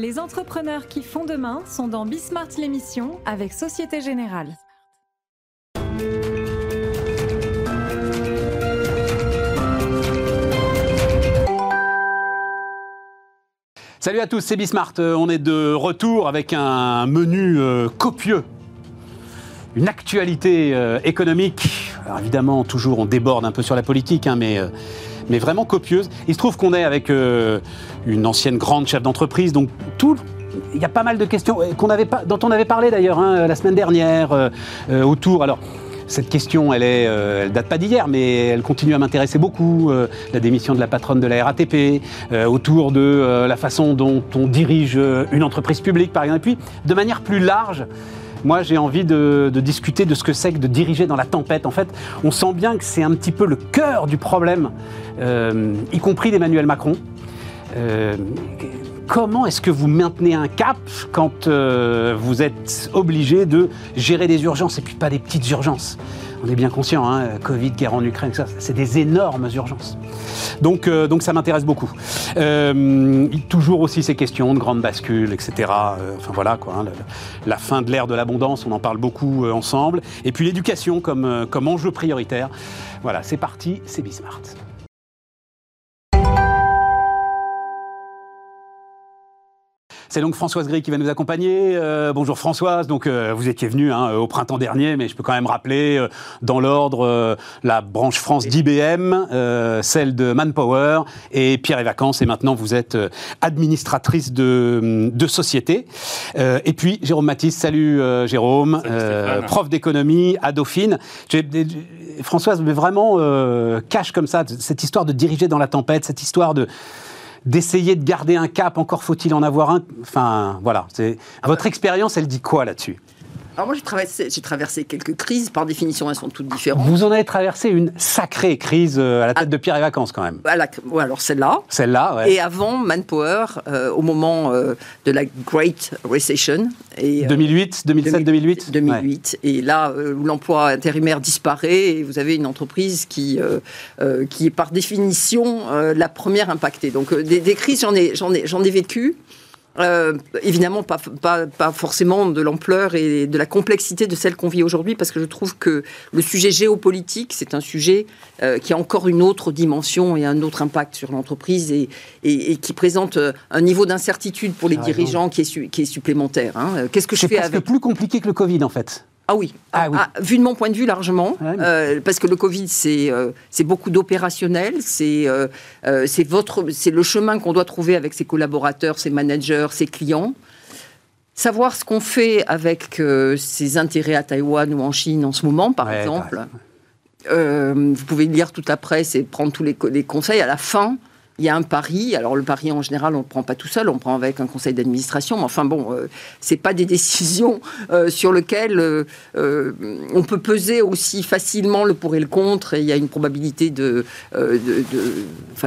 Les entrepreneurs qui font demain sont dans Bismart l'émission avec Société Générale. Salut à tous, c'est Bismart. Euh, On est de retour avec un menu euh, copieux. Une actualité euh, économique. Alors évidemment, toujours on déborde un peu sur la politique, hein, mais, mais vraiment copieuse. Il se trouve qu'on est avec euh, une ancienne grande chef d'entreprise, donc tout. Il y a pas mal de questions euh, dont on avait parlé d'ailleurs hein, la semaine dernière euh, autour. Alors, cette question, elle, est, elle date pas d'hier, mais elle continue à m'intéresser beaucoup. la démission de la patronne de la RATP, autour de la façon dont on dirige une entreprise publique, par exemple. Et puis, de manière plus large, moi, j'ai envie de, discuter de ce que c'est que de diriger dans la tempête. En fait, on sent bien que c'est un petit peu le cœur du problème, euh, y compris d'Emmanuel Macron. Euh, comment est-ce que vous maintenez un cap quand euh, vous êtes obligé de gérer des urgences et puis pas des petites urgences? On est bien conscient, hein, Covid, guerre en Ukraine, ça, c'est des énormes urgences. Donc, euh, donc ça m'intéresse beaucoup. Euh, toujours aussi ces questions de grandes bascules, etc. Euh, enfin voilà quoi. hein, la, fin de l'ère de l'abondance, on en parle beaucoup ensemble. Et puis l'éducation comme, comme enjeu prioritaire. Voilà, c'est parti, c'est Bismart. C'est donc Françoise Gris qui va nous accompagner. Euh, bonjour Françoise. Donc euh, vous étiez venue hein, au printemps dernier, mais je peux quand même rappeler euh, dans l'ordre euh, la branche France d'IBM, euh, celle de Manpower et Pierre et Vacances. Et maintenant vous êtes euh, administratrice de, de société. Euh, et puis Jérôme Matisse. Salut euh, Jérôme, euh, prof d'économie à Dauphine. J'ai- Françoise, mais vraiment euh, cache comme ça cette histoire de diriger dans la tempête, cette histoire de d'essayer de garder un cap, encore faut-il en avoir un. Enfin, voilà. C'est votre expérience, elle dit quoi là-dessus? Alors moi, j'ai traversé, quelques crises. Par définition, elles sont toutes différentes. Vous en avez traversé une sacrée crise euh, à la tête de Pierre et Vacances quand même. Ouais, alors celle-là. Celle-là, ouais. Et avant Manpower, euh, au moment euh, de la Great Recession. Et, euh, 2008, 2007, 2008. 2008. Et là, où l'emploi intérimaire disparaît, et vous avez une entreprise qui, qui est par définition la première impactée. Donc, des, des crises, j'en ai, ai, j'en ai vécu. Euh, évidemment, pas, pas, pas forcément de l'ampleur et de la complexité de celle qu'on vit aujourd'hui, parce que je trouve que le sujet géopolitique, c'est un sujet euh, qui a encore une autre dimension et un autre impact sur l'entreprise et, et- et qui présente euh, un niveau d'incertitude pour les dirigeants qui est, qui est supplémentaire. hein. Qu'est-ce que je C'est fais avec plus compliqué que le Covid en fait. Ah oui. Ah oui. vu de mon point de vue largement, Ouais, mais- euh, parce que le Covid c'est euh, beaucoup d'opérationnel, c'est euh, euh, le chemin qu'on doit trouver avec ses collaborateurs, ses managers, ses clients. Savoir ce qu'on fait avec euh, ses intérêts à Taïwan ou en Chine en ce moment, par Ouais, exemple. vous pouvez lire toute la presse et prendre tous les conseils. À la fin, il y a un pari. Alors le pari en général, on ne prend pas tout seul, on le prend avec un conseil d'administration. Mais enfin bon, euh, c'est pas des décisions euh, sur lesquelles euh, euh, on peut peser aussi facilement le pour et le contre. Et il y a une probabilité de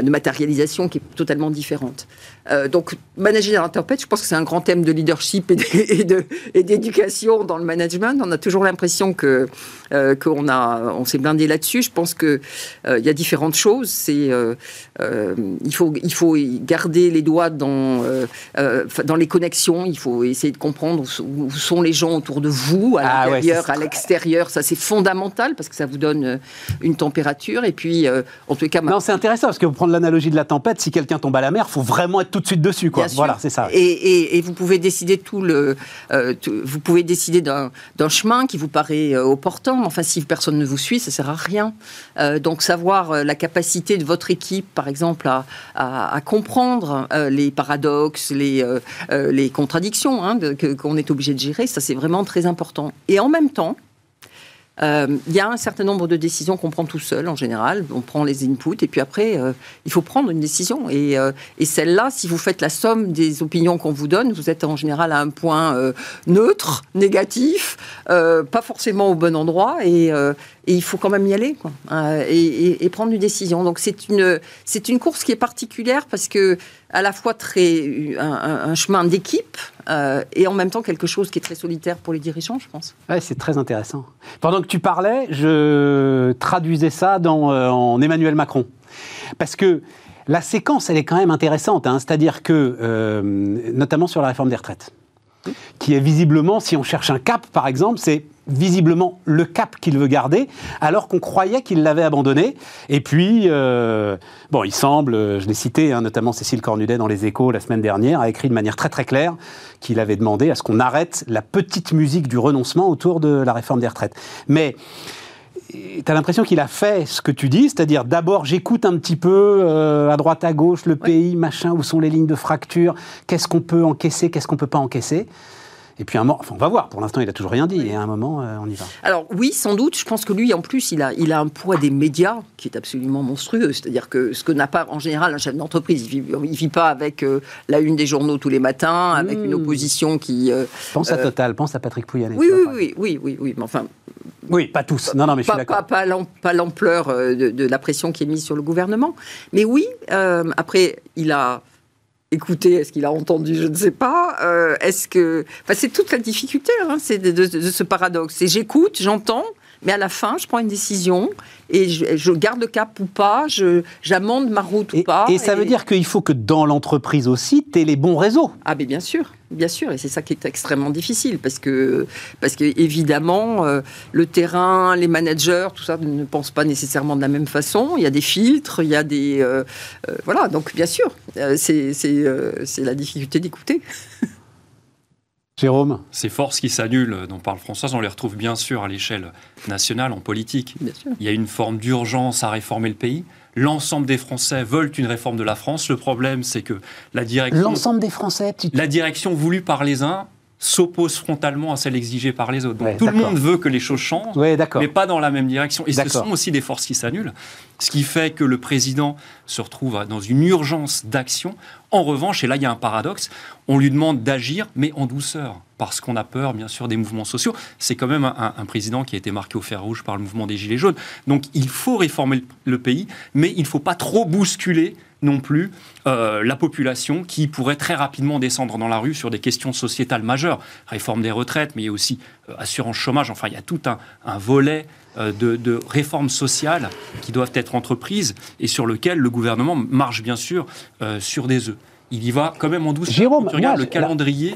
matérialisation qui est totalement différente. Euh, donc manager dans la tempête, je pense que c'est un grand thème de leadership et d'éducation dans le management. On a toujours l'impression que euh, qu'on a, on s'est blindé là-dessus. Je pense que euh, il y a différentes choses. C'est il faut il faut garder les doigts dans dans les connexions. Il faut essayer de comprendre où, sont- où sont les gens autour de vous, à Ah l'intérieur, à l'extérieur. Ça c'est fondamental parce que ça vous donne une température. Et puis en tout cas, Non, c'est intéressant parce que vous prendre l'analogie de la tempête, si quelqu'un tombe à la mer, faut vraiment être tout de suite dessus, quoi. Bien. Voilà, c'est ça. Et, et- et vous pouvez décider tout le, euh, tout- vous pouvez décider d'un chemin qui vous paraît euh, opportun. mais Enfin, si personne ne vous suit, ça sert à rien. Euh, donc, savoir la capacité de votre équipe, par exemple, à, à- à comprendre euh, les paradoxes, les, les contradictions hein, qu'on est obligé de gérer, ça c'est vraiment très important. Et en même temps. Euh, Il y a un certain nombre de décisions qu'on prend tout seul en général. On prend les inputs et puis après, euh, il faut prendre une décision. Et, euh, et celle-là, si vous faites la somme des opinions qu'on vous donne, vous êtes en général à un point neutre, négatif, pas forcément au bon endroit. Et il faut quand même y aller Euh, et, prendre une décision. Donc c'est une, c'est une course qui est particulière parce que à la fois très, un chemin d'équipe euh, et en même temps quelque chose qui est très solitaire pour les dirigeants, je pense. Ouais, c'est très intéressant. Pendant que tu parlais, je traduisais ça dans, euh, en Emmanuel Macron. Parce que la séquence, elle est quand même intéressante. hein. C'est-à-dire que, euh, notamment sur la réforme des retraites, qui est visiblement, si on cherche un cap, par exemple, c'est visiblement le cap qu'il veut garder, alors qu'on croyait qu'il l'avait abandonné. Et puis, euh, bon, il semble, euh, je l'ai cité, hein, notamment Cécile Cornudet dans Les Échos la semaine dernière, a écrit de manière très très claire qu'il avait demandé à ce qu'on arrête la petite musique du renoncement autour de la réforme des retraites. Mais tu as l'impression qu'il a fait ce que tu dis, c'est-à-dire d'abord j'écoute un petit peu euh, à droite à gauche le pays, machin, où sont les lignes de fracture, qu'est-ce qu'on peut encaisser, qu'est-ce qu'on peut pas encaisser? Et puis un moment, enfin, on va voir. Pour l'instant, il a toujours rien dit. Et à un moment, euh, on y va. Alors oui, sans doute. Je pense que lui, en plus, il a, il a un poids des médias qui est absolument monstrueux. C'est-à-dire que ce que n'a pas en général un chef d'entreprise, il vit, il vit pas avec euh, la une des journaux tous les matins, avec Mmh. une opposition qui. euh, Pense à Total, pense à Patrick Pouyanné. oui, oui, oui, oui, oui, oui, mais enfin, Oui, pas tous. Non, non, mais je suis d'accord. pas, pas l'am- pas l'ampleur de, de la pression qui est mise sur le gouvernement. Mais oui, après, il a écouté, est-ce qu'il a entendu, je ne sais pas. Euh, est-ce que. Enfin, c'est toute la difficulté, hein, c'est de, de- de ce paradoxe. C'est j'écoute, j'entends, mais à la fin, je prends une décision et je, je garde le cap ou pas, je- j'amende ma route ou Et, pas. et ça veut dire qu'il faut que dans l'entreprise aussi, tu aies les bons réseaux. Ah mais bien sûr, bien sûr, et c'est ça qui est extrêmement difficile parce que parce que évidemment euh, le terrain, les managers, tout ça ne pensent pas nécessairement de la même façon. Il y a des filtres, il y a des euh, euh, voilà, donc bien sûr, euh, c'est c'est euh, c'est la difficulté d'écouter. Jérôme? Ces forces qui s'annulent dont parle Françoise, on les retrouve bien sûr à l'échelle nationale, en politique. Bien sûr. Il y a une forme d'urgence à réformer le pays? L'ensemble des Français veulent une réforme de la France. Le problème, c'est que la direction, L'ensemble des Français, petite. la direction voulue par les uns s'oppose frontalement à celle exigée par les autres. Donc Ouais, tout le monde veut que les choses changent, mais pas dans la même direction. Et ce sont aussi des forces qui s'annulent, ce qui fait que le président se retrouve dans une urgence d'action. En revanche, et là il y a un paradoxe, on lui demande d'agir, mais en douceur, parce qu'on a peur, bien sûr, des mouvements sociaux. C'est quand même un, un- un président qui a été marqué au fer rouge par le mouvement des Gilets jaunes. Donc il faut réformer le, le pays, mais il ne faut pas trop bousculer non plus euh, la population qui pourrait très rapidement descendre dans la rue sur des questions sociétales majeures. Réforme des retraites, mais il y a aussi euh, assurance chômage. Enfin, il y a tout un, un volet euh, de, de réformes sociales qui doivent être entreprises et sur lequel le gouvernement marche bien sûr sur des œufs. Il y va quand même en douceur. Jérôme, tu regardes le calendrier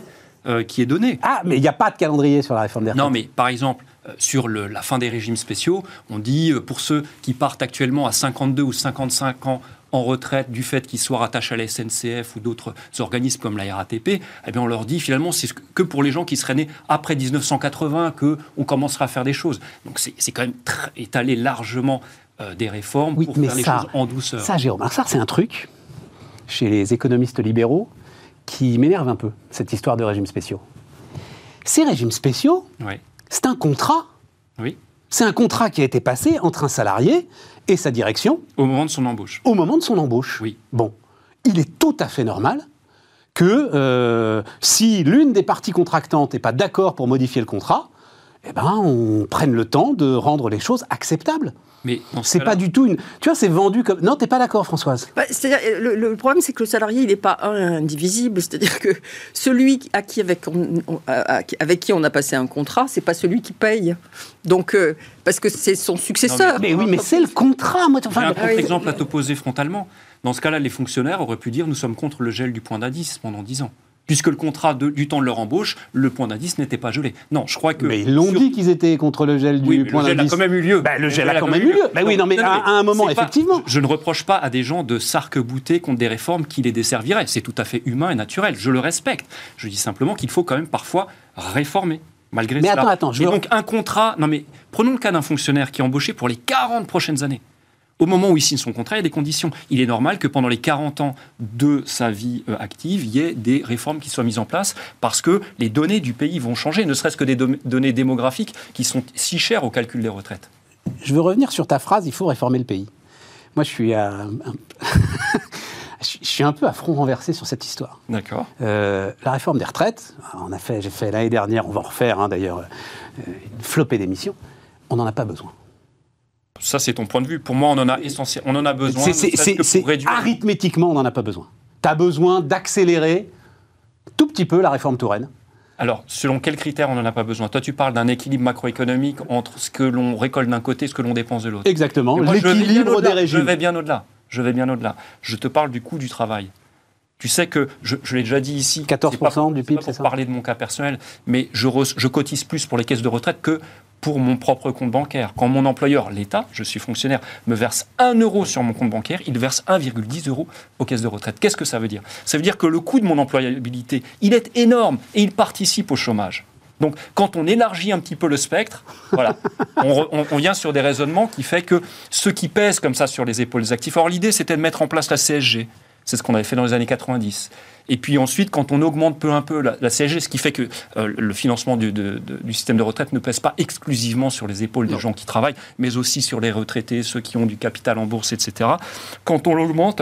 qui est donné. Ah, mais il n'y a pas de calendrier sur la réforme des retraites. Non, mais par exemple, sur le- la fin des régimes spéciaux, on dit pour ceux qui partent actuellement à 52 ou 55 ans en retraite du fait qu'ils soient rattachés à la SNCF ou d'autres organismes comme la RATP, eh bien on leur dit finalement c'est que pour les gens qui seraient nés après 1980 que on commencera à faire des choses. Donc c'est quand même étaler largement euh, des réformes Oui, pour mais faire les choses en douceur. Ça, Jérôme, ça, c'est un truc chez les économistes libéraux qui m'énerve un peu, cette histoire de régimes spéciaux. Ces régimes spéciaux, Oui, c'est un contrat. oui, C'est un contrat qui a été passé entre un salarié et sa direction au moment de son embauche. au moment de son embauche. Oui. Bon, il est tout à fait normal que euh, si l'une des parties contractantes n'est pas d'accord pour modifier le contrat, eh ben, on prenne le temps de rendre les choses acceptables. Mais ce C'est pas du tout une. Tu vois, c'est vendu comme. Non, t'es pas d'accord, Françoise Bah, c'est-à-dire, le, le problème, c'est que le salarié, il n'est pas un indivisible. C'est-à-dire que celui à qui avec, on- on- à- à- avec qui on a passé un contrat, c'est pas celui qui paye. Donc, euh, parce que c'est son successeur. Mais oui, mais c'est le contrat, moi. J'ai Enfin, un Ah oui. contre-exemple à t'opposer frontalement. Dans ce cas-là, les fonctionnaires auraient pu dire nous sommes contre le gel du point d'indice pendant 10 ans. Puisque le contrat de- du temps de leur embauche, le point d'indice n'était pas gelé. Non, je crois que. mais ils l'ont sur- dit qu'ils étaient contre le gel du Oui, point le gel a d'indice. quand même eu lieu. Bah, le gel a quand même eu lieu. Bah oui, non, mais à- à un moment, pas- effectivement. je, je ne reproche pas à des gens de s'arc-bouter contre des réformes qui les desserviraient. C'est tout à fait humain et naturel. Je le respecte. Je dis simplement qu'il faut quand même parfois réformer. Malgré Mais cela. attends, attends, je Et veux- donc un contrat. Non mais prenons le cas d'un fonctionnaire qui est embauché pour les 40 prochaines années. Au moment où il signe son contrat, il y a des conditions. Il est normal que pendant les 40 ans de sa vie euh, active, il y ait des réformes qui soient mises en place parce que les données du pays vont changer, ne serait-ce que des do- données démographiques qui sont si chères au calcul des retraites. Je veux revenir sur ta phrase il faut réformer le pays. Moi, je suis à. je suis un peu à front renversé sur cette histoire. D'accord. Euh, la réforme des retraites, on a fait, j'ai fait l'année dernière, on va en refaire hein, d'ailleurs, euh, une flopée d'émissions. On n'en a pas besoin. Ça, c'est ton point de vue. Pour moi, on en a essentiel, on en a besoin. C'est- réduire. arithmétiquement, on n'en a pas besoin. Tu as besoin d'accélérer tout petit peu la réforme Touraine. Alors, selon quels critères on n'en a pas besoin? Toi, tu parles d'un équilibre macroéconomique entre ce que l'on récolte d'un côté et ce que l'on dépense de l'autre. Exactement. Mais moi, je vais bien L'équilibre des au-delà. Je régimes. vais bien au-delà. je vais bien au-delà. Je te parle du coût du travail. Tu sais que, je, je l'ai déjà dit ici, 14% c'est pas du PIB, c'est pour parler de mon cas personnel, mais je, re- je cotise plus pour les caisses de retraite que pour mon propre compte bancaire. Quand mon employeur, l'État, je suis fonctionnaire, me verse 1 euro sur mon compte bancaire, il verse 1,10 euros aux caisses de retraite. Qu'est-ce que ça veut dire? Ça veut dire que le coût de mon employabilité, il est énorme et il participe au chômage. Donc, quand on élargit un petit peu le spectre, voilà, on, re- on- on vient sur des raisonnements qui fait que ceux qui pèsent comme ça sur les épaules des actifs. Or, l'idée, c'était de mettre en place la CSG. C'est ce qu'on avait fait dans les années 90. Et puis ensuite, quand on augmente peu à peu la, la CSG, ce qui fait que euh, le financement du, de- de- du système de retraite ne pèse pas exclusivement sur les épaules des gens qui travaillent, mais aussi sur les retraités, ceux qui ont du capital en bourse, etc. Quand on l'augmente,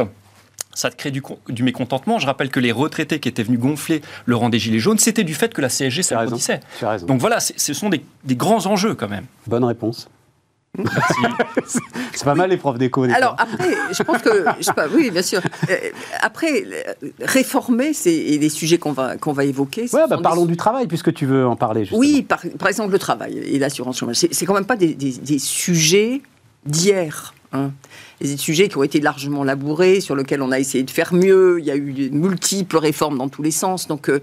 ça te crée du, con- du mécontentement. Je rappelle que les retraités qui étaient venus gonfler le rang des Gilets jaunes, c'était du fait que la CSG s'agrandissait. Donc voilà, ce sont des, des grands enjeux quand même. Bonne réponse. C'est pas mal les profs d'éco. des Alors après, je pense que, je sais pas, oui, bien sûr. Euh, après, réformer, c'est les sujets qu'on va qu'on va évoquer. ouais, bah, des parlons du travail puisque tu veux en parler. Justement. Oui, par, par exemple le travail et l'assurance chômage. C'est c'est quand même pas des, des- des sujets d'hier. Hein. Des sujets qui ont été largement labourés, sur lesquels on a essayé de faire mieux. Il y a eu de multiples réformes dans tous les sens. Donc, euh,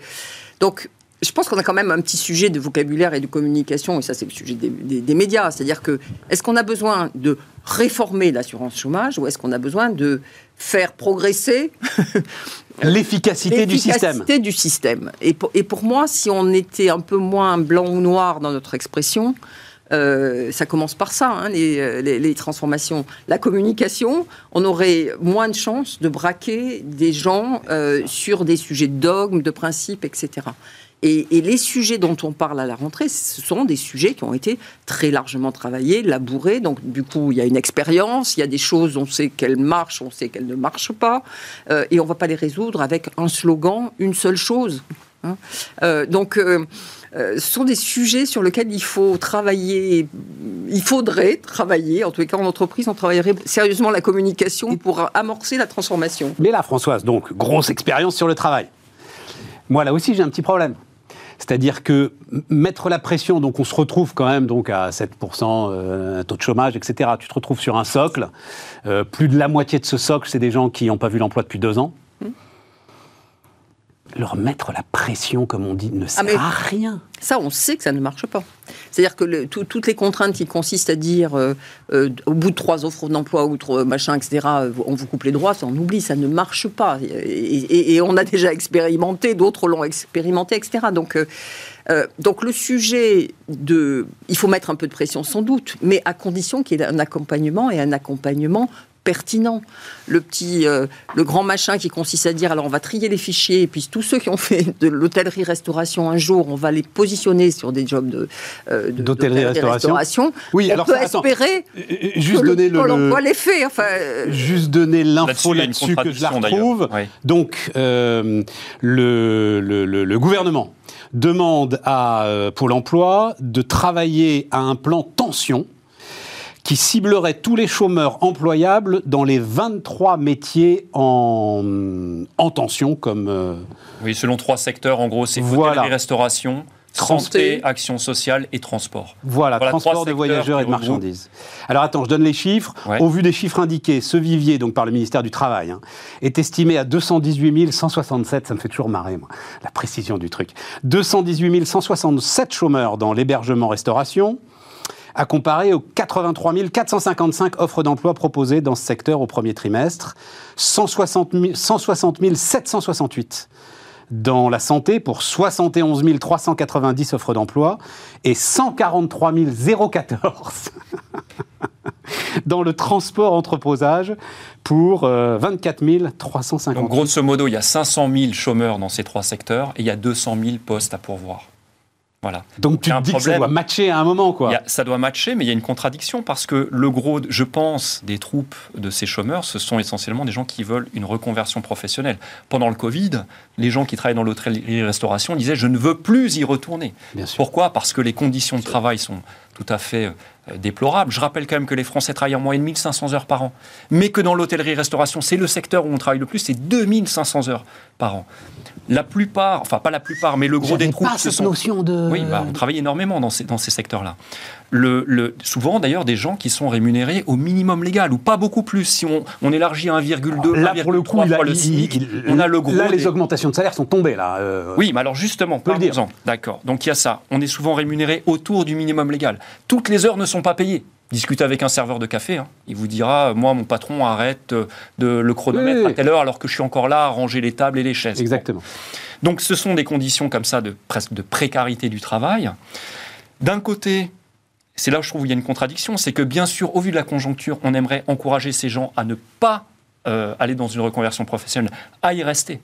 donc je pense qu'on a quand même un petit sujet de vocabulaire et de communication, et ça c'est le sujet des, des- des médias. C'est-à-dire que est-ce qu'on a besoin de réformer l'assurance chômage ou est-ce qu'on a besoin de faire progresser L'efficacité du système? Du système? Et pour, et pour moi, si on était un peu moins blanc ou noir dans notre expression, euh, ça commence par ça, hein, les, les- les transformations. La communication, on aurait moins de chances de braquer des gens euh, sur des sujets de dogmes, de principes, etc. Et, les sujets dont on parle à la rentrée, ce sont des sujets qui ont été très largement travaillés, labourés. Donc, du coup, il y a une expérience, il y a des choses, on sait qu'elles marchent, on sait qu'elles ne marchent pas. Euh, et on ne va pas les résoudre avec un slogan, une seule chose. hein. Euh, donc, euh, ce sont des sujets sur lesquels il faut travailler, il faudrait travailler, en les cas en entreprise, on travaillerait sérieusement la communication pour amorcer la transformation. Mais là, Françoise, donc, grosse expérience sur le travail. Moi, là aussi, j'ai un petit problème. C'est-à-dire que mettre la pression, donc on se retrouve quand même donc à 7%, euh, taux de chômage, etc. Tu te retrouves sur un socle. Euh, plus de la moitié de ce socle, c'est des gens qui n'ont pas vu l'emploi depuis deux ans. Leur mettre la pression, comme on dit, ne sert mais- à rien. Ça, on sait que ça ne marche pas. C'est-à-dire que le- tout- toutes les contraintes qui consistent à dire euh, euh, au bout de trois offres d'emploi ou trois machin, etc., euh, on vous coupe les droits, ça on oublie, ça ne marche pas. Et, et- et on a déjà expérimenté, d'autres l'ont expérimenté, etc. Donc, euh, donc le sujet de... Il faut mettre un peu de pression sans doute, mais à condition qu'il y ait un accompagnement et un accompagnement pertinent. Le petit, euh, le grand machin qui consiste à dire alors on va trier les fichiers et puis tous ceux qui ont fait de l'hôtellerie-restauration un jour, on va les positionner sur des jobs de euh, de- D'hôtellerie-restauration. Oui, on alors peut attends. espérer Euh, Juste que donner le le, Pôle le- emploi les fait. Enfin, euh, juste donner l'info Là-dessus, que je la retrouve. Donc, euh, le, le- le- le gouvernement demande à euh, Pôle emploi de travailler à un plan tension qui ciblerait tous les chômeurs employables dans les 23 métiers en, en tension, comme... euh, Oui, selon trois secteurs, en gros, c'est Voilà. hôtellerie, restauration, Santé. action sociale et transport. Voilà, Voilà, transport trois de secteurs voyageurs et de marchandises. Alors attends, je donne les chiffres. Ouais. Au vu des chiffres indiqués, ce vivier, donc par le ministère du Travail, hein, est estimé à 218 167, ça me fait toujours marrer, moi, la précision du truc. 218 167 chômeurs dans l'hébergement-restauration, à comparer aux 83 455 offres d'emploi proposées dans ce secteur au premier trimestre, 160 000 160 768 dans la santé pour 71 390 offres d'emploi et 143 014 dans le transport entreposage pour euh, 24 350. Donc, grosso modo, il y a 500 000 chômeurs dans ces trois secteurs et il y a 200 000 postes à pourvoir. Voilà. Donc tu te un dis que ça problème. doit matcher à un moment, quoi. A- ça doit matcher, mais il y a une contradiction parce que le gros, je pense, des troupes de ces chômeurs, ce sont essentiellement des gens qui veulent une reconversion professionnelle. Pendant le Covid, les gens qui travaillent dans l'hôtellerie-restauration disaient je ne veux plus y retourner. Bien sûr. Pourquoi? Parce que les conditions de travail sont tout à fait euh, déplorables. Je rappelle quand même que les Français travaillent en moyenne 1500 heures par an, mais que dans l'hôtellerie-restauration, c'est le secteur où on travaille le plus, c'est 2500 heures par an. La plupart, enfin pas la plupart, mais le gros des troupes, pas ce cette sont notion de... oui, bah, on travaille énormément dans ces, dans ces secteurs-là. Le, le- souvent d'ailleurs des gens qui sont rémunérés au minimum légal ou pas beaucoup plus. Si on, on élargit à 1,2, Là, pour le coup, 1,3 il a- le il- SMIC, il- on a le gros. Là, les augmentations de salaire sont tombées, là. euh, oui, mais alors justement, peut le dire. parlons-en. D'accord. Donc il y a ça. On est souvent rémunéré autour du minimum légal. Toutes les heures ne sont pas payées. Discutez avec un serveur de café, hein. il vous dira Moi, mon patron arrête euh, de le chronomètre Oui, oui. à telle heure alors que je suis encore là à ranger les tables et les chaises. Exactement. Donc ce sont des conditions comme ça de presque de précarité du travail. D'un côté, c'est là je trouve qu'il y a une contradiction, c'est que bien sûr, au vu de la conjoncture, on aimerait encourager ces gens à ne pas euh, aller dans une reconversion professionnelle, à y rester.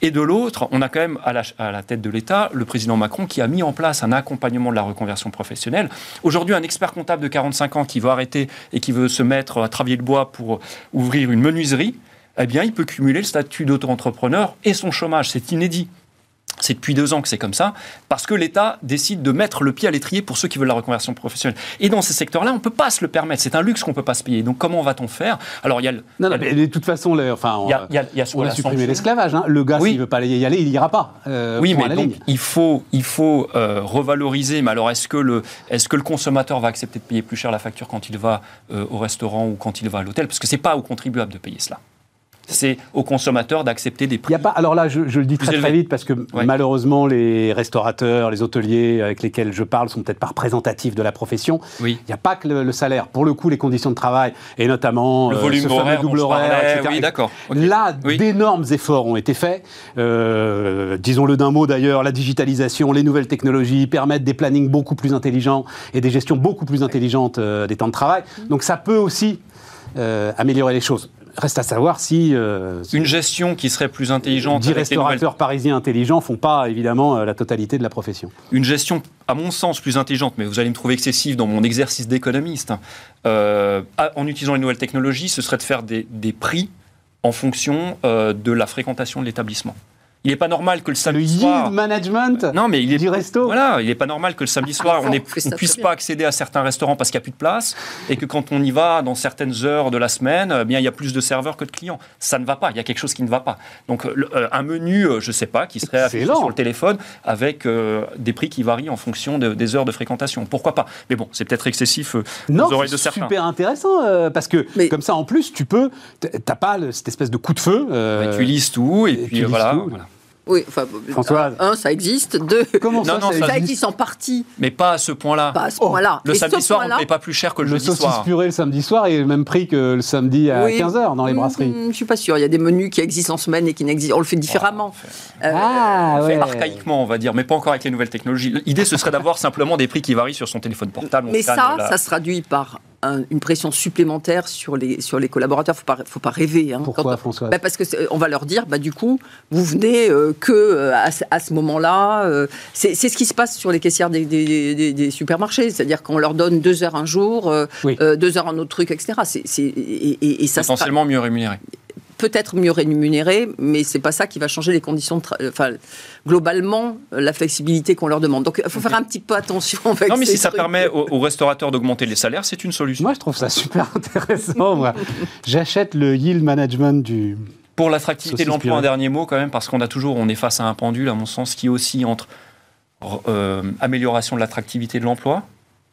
Et de l'autre, on a quand même à la, à la tête de l'État le président Macron qui a mis en place un accompagnement de la reconversion professionnelle. Aujourd'hui, un expert comptable de 45 ans qui veut arrêter et qui veut se mettre à travailler le bois pour ouvrir une menuiserie, eh bien, il peut cumuler le statut d'auto-entrepreneur et son chômage. C'est inédit. C'est depuis deux ans que c'est comme ça, parce que l'État décide de mettre le pied à l'étrier pour ceux qui veulent la reconversion professionnelle. Et dans ces secteurs-là, on ne peut pas se le permettre. C'est un luxe qu'on ne peut pas se payer. Donc comment va-t-on faire? Alors il y a, le- Non, mais de toute façon, les- enfin, il y a- il y a- il y a on soit a la supprimé sanction. l'esclavage. hein. Le gars, Oui. s'il veut pas y aller, il ira pas. euh, Oui, mais la donc ligne. il faut, il faut euh, revaloriser. Mais alors, est-ce que, le, est que le consommateur va accepter de payer plus cher la facture quand il va euh, au restaurant ou quand il va à l'hôtel? Parce que c'est pas au contribuable de payer cela. C'est au consommateur d'accepter des prix. y a pas. Alors là, je, je le dis très très vite parce que Ouais. malheureusement, les restaurateurs, les hôteliers avec lesquels je parle sont peut-être pas représentatifs de la profession. Oui. Il n'y a pas que le, le salaire. Pour le coup, les conditions de travail et notamment Le euh, volume ce horaire, double horaire, etc. oui, d'accord. Là, Oui. d'énormes efforts ont été faits. Euh, Disons-le d'un mot d'ailleurs, la digitalisation, les nouvelles technologies permettent des plannings beaucoup plus intelligents et des gestions beaucoup plus intelligentes euh, des temps de travail. Donc ça peut aussi euh, améliorer les choses. Reste à savoir si, euh, Une gestion qui serait plus intelligente. 10 avec les nouvelles restaurateurs parisiens intelligents font pas évidemment euh, la totalité de la profession. une gestion, à mon sens, plus intelligente, mais vous allez me trouver excessive dans mon exercice d'économiste, hein, euh, en utilisant les nouvelles technologies, ce serait de faire des, des prix en fonction euh, de la fréquentation de l'établissement. Il n'est pas normal que le Le samedi yield soir... management Non, mais il est du resto. Voilà, il n'est pas normal que le samedi soir, on on ne puisse pas accéder à certains restaurants parce qu'il n'y a plus de place, et que quand on y va dans certaines heures de la semaine, eh bien, il y a plus de serveurs que de clients. Ça ne va pas, il y a quelque chose qui ne va pas. Donc, le- euh, un menu, euh, je ne sais pas, qui serait affiché sur le téléphone avec euh, des prix qui varient en fonction de- des heures de fréquentation. Pourquoi pas? Mais bon, c'est peut-être excessif euh, Non, aux oreilles de c'est certains. super intéressant euh, parce que Mais- comme ça en plus tu peux, t'as pas le- cette espèce de coup de feu. euh, tu lises tout, et, et tu puis lises voilà. tout. voilà. Oui, enfin, Françoise. un, ça existe. Deux, Comment ça, Non, non, ça ça ça existe existe en partie, Mais pas à ce point-là. pas à ce Oh, point-là. Le Et samedi soir, on ne paye pas plus cher que le, Le jeudi saucisse soir. purée le samedi soir est le même prix que le samedi à Oui. 15h dans les Mm, brasseries. mm, Je suis pas sûre. Il y a des menus qui existent en semaine et qui n'existent. On le fait différemment. Euh, Ah ouais. archaïquement, on va dire, mais pas encore avec les nouvelles technologies. L'idée, ce serait d'avoir simplement des prix qui varient sur son téléphone portable. On Mais ça, la- ça se traduit par un- une pression supplémentaire sur les, sur les collaborateurs. Faut pas, faut pas rêver. hein. Pourquoi Quand- François Bah, parce que on va leur dire, bah du coup, vous venez euh, que euh, à, ce- à ce moment-là. euh, c'est c'est ce qui se passe sur les caissières des, des- des- des supermarchés, c'est-à-dire qu'on leur donne deux heures un jour, euh, Oui. euh, deux heures un autre truc, etc. C'est c'est- et, et- ça potentiellement mieux rémunéré. Peut-être mieux rémunéré, mais c'est pas ça qui va changer les conditions de travail. Enfin, globalement, euh, la flexibilité qu'on leur demande. Donc, il faut faire un petit peu attention avec Non, mais ces si ça permet aux, aux restaurateurs d'augmenter les salaires, c'est une solution. Moi je trouve ça super intéressant. J'achète le yield management du. Pour l'attractivité de l'emploi, un dernier mot quand même, parce qu'on a toujours, on est face à un pendule, à mon sens, qui oscille entre euh, amélioration de l'attractivité de l'emploi,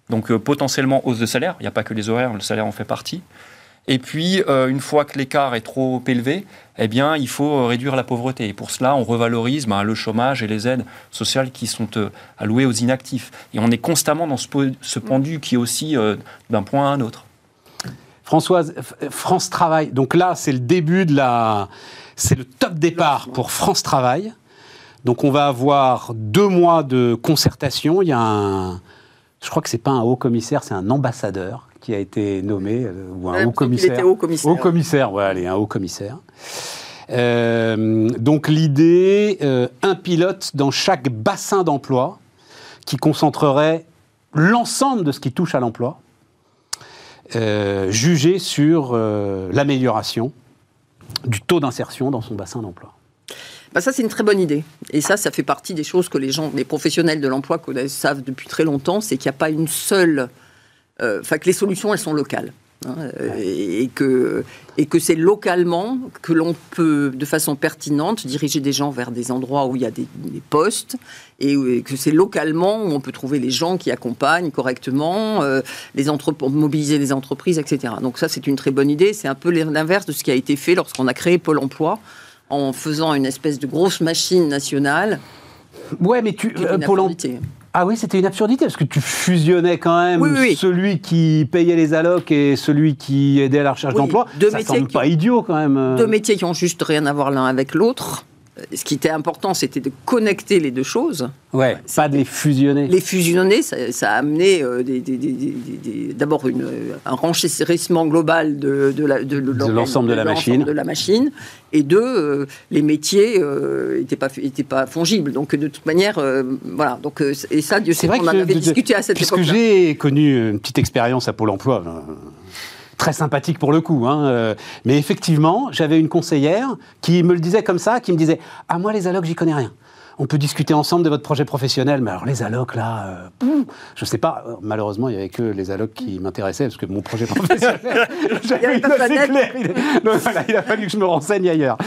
donc euh, potentiellement hausse de salaire. Il n'y a pas que les horaires, le salaire en fait partie. Et puis, euh, une fois que l'écart est trop élevé, eh bien, il faut euh, réduire la pauvreté. Et pour cela, on revalorise ben, le chômage et les aides sociales qui sont euh, allouées aux inactifs. Et on est constamment dans ce, ce pendu qui est aussi euh, d'un point à un autre. Françoise, France Travail. Donc là, c'est le début de la. C'est le top départ pour France Travail. Donc on va avoir deux mois de concertation. Il y a un. Je crois que c'est pas un haut commissaire, c'est un ambassadeur qui a été nommé, euh, ou un haut commissaire. haut commissaire. Haut commissaire, ouais, allez, un haut commissaire. Euh, donc l'idée, euh, un pilote dans chaque bassin d'emploi qui concentrerait l'ensemble de ce qui touche à l'emploi, euh, jugé sur l'amélioration du taux d'insertion dans son bassin d'emploi. Bah, ça, c'est une très bonne idée. Et ça, ça fait partie des choses que les gens, les professionnels de l'emploi savent depuis très longtemps, c'est qu'il n'y a pas une seule... euh, Enfin, que les solutions, elles sont locales. hein, et que, et que c'est localement que l'on peut, de façon pertinente, diriger des gens vers des endroits où il y a des, des postes, et, que c'est localement où on peut trouver les gens qui accompagnent correctement, euh, les mobiliser les entreprises, etc. Donc ça, c'est une très bonne idée. C'est un peu l'inverse de ce qui a été fait lorsqu'on a créé Pôle Emploi, en faisant une espèce de grosse machine nationale. Ouais, mais tu, euh, Pôle Emploi ah oui, c'était une absurdité, parce que tu fusionnais quand même celui qui payait les allocs et celui qui aidait à la recherche d'emploi. Ça semble pas idiot quand même. Deux métiers qui ont juste rien à voir l'un avec l'autre ce qui était important, c'était de connecter les deux choses. Ouais, pas de les fusionner. Les fusionner, ça, a amené euh, d'abord un renchérissement global de, l'ensemble de, la machine. de la machine, et deux, euh, les métiers n'étaient euh, pas, étaient pas fongibles. Donc de toute manière, voilà. Donc, et ça, Dieu sait qu'on en avait discuté à cette époque. Puisque j'ai connu une petite expérience à Pôle emploi très sympathique pour le coup. Hein, euh, mais effectivement, j'avais une conseillère qui me le disait comme ça, qui me disait Ah, moi, les allocs, j'y connais rien. On peut discuter ensemble de votre projet professionnel, mais alors les allocs, là, je euh, je sais pas. Malheureusement, il n'y avait que les allocs qui m'intéressaient, parce que mon projet professionnel, j'avais une. Il, a fallu que je me renseigne ailleurs.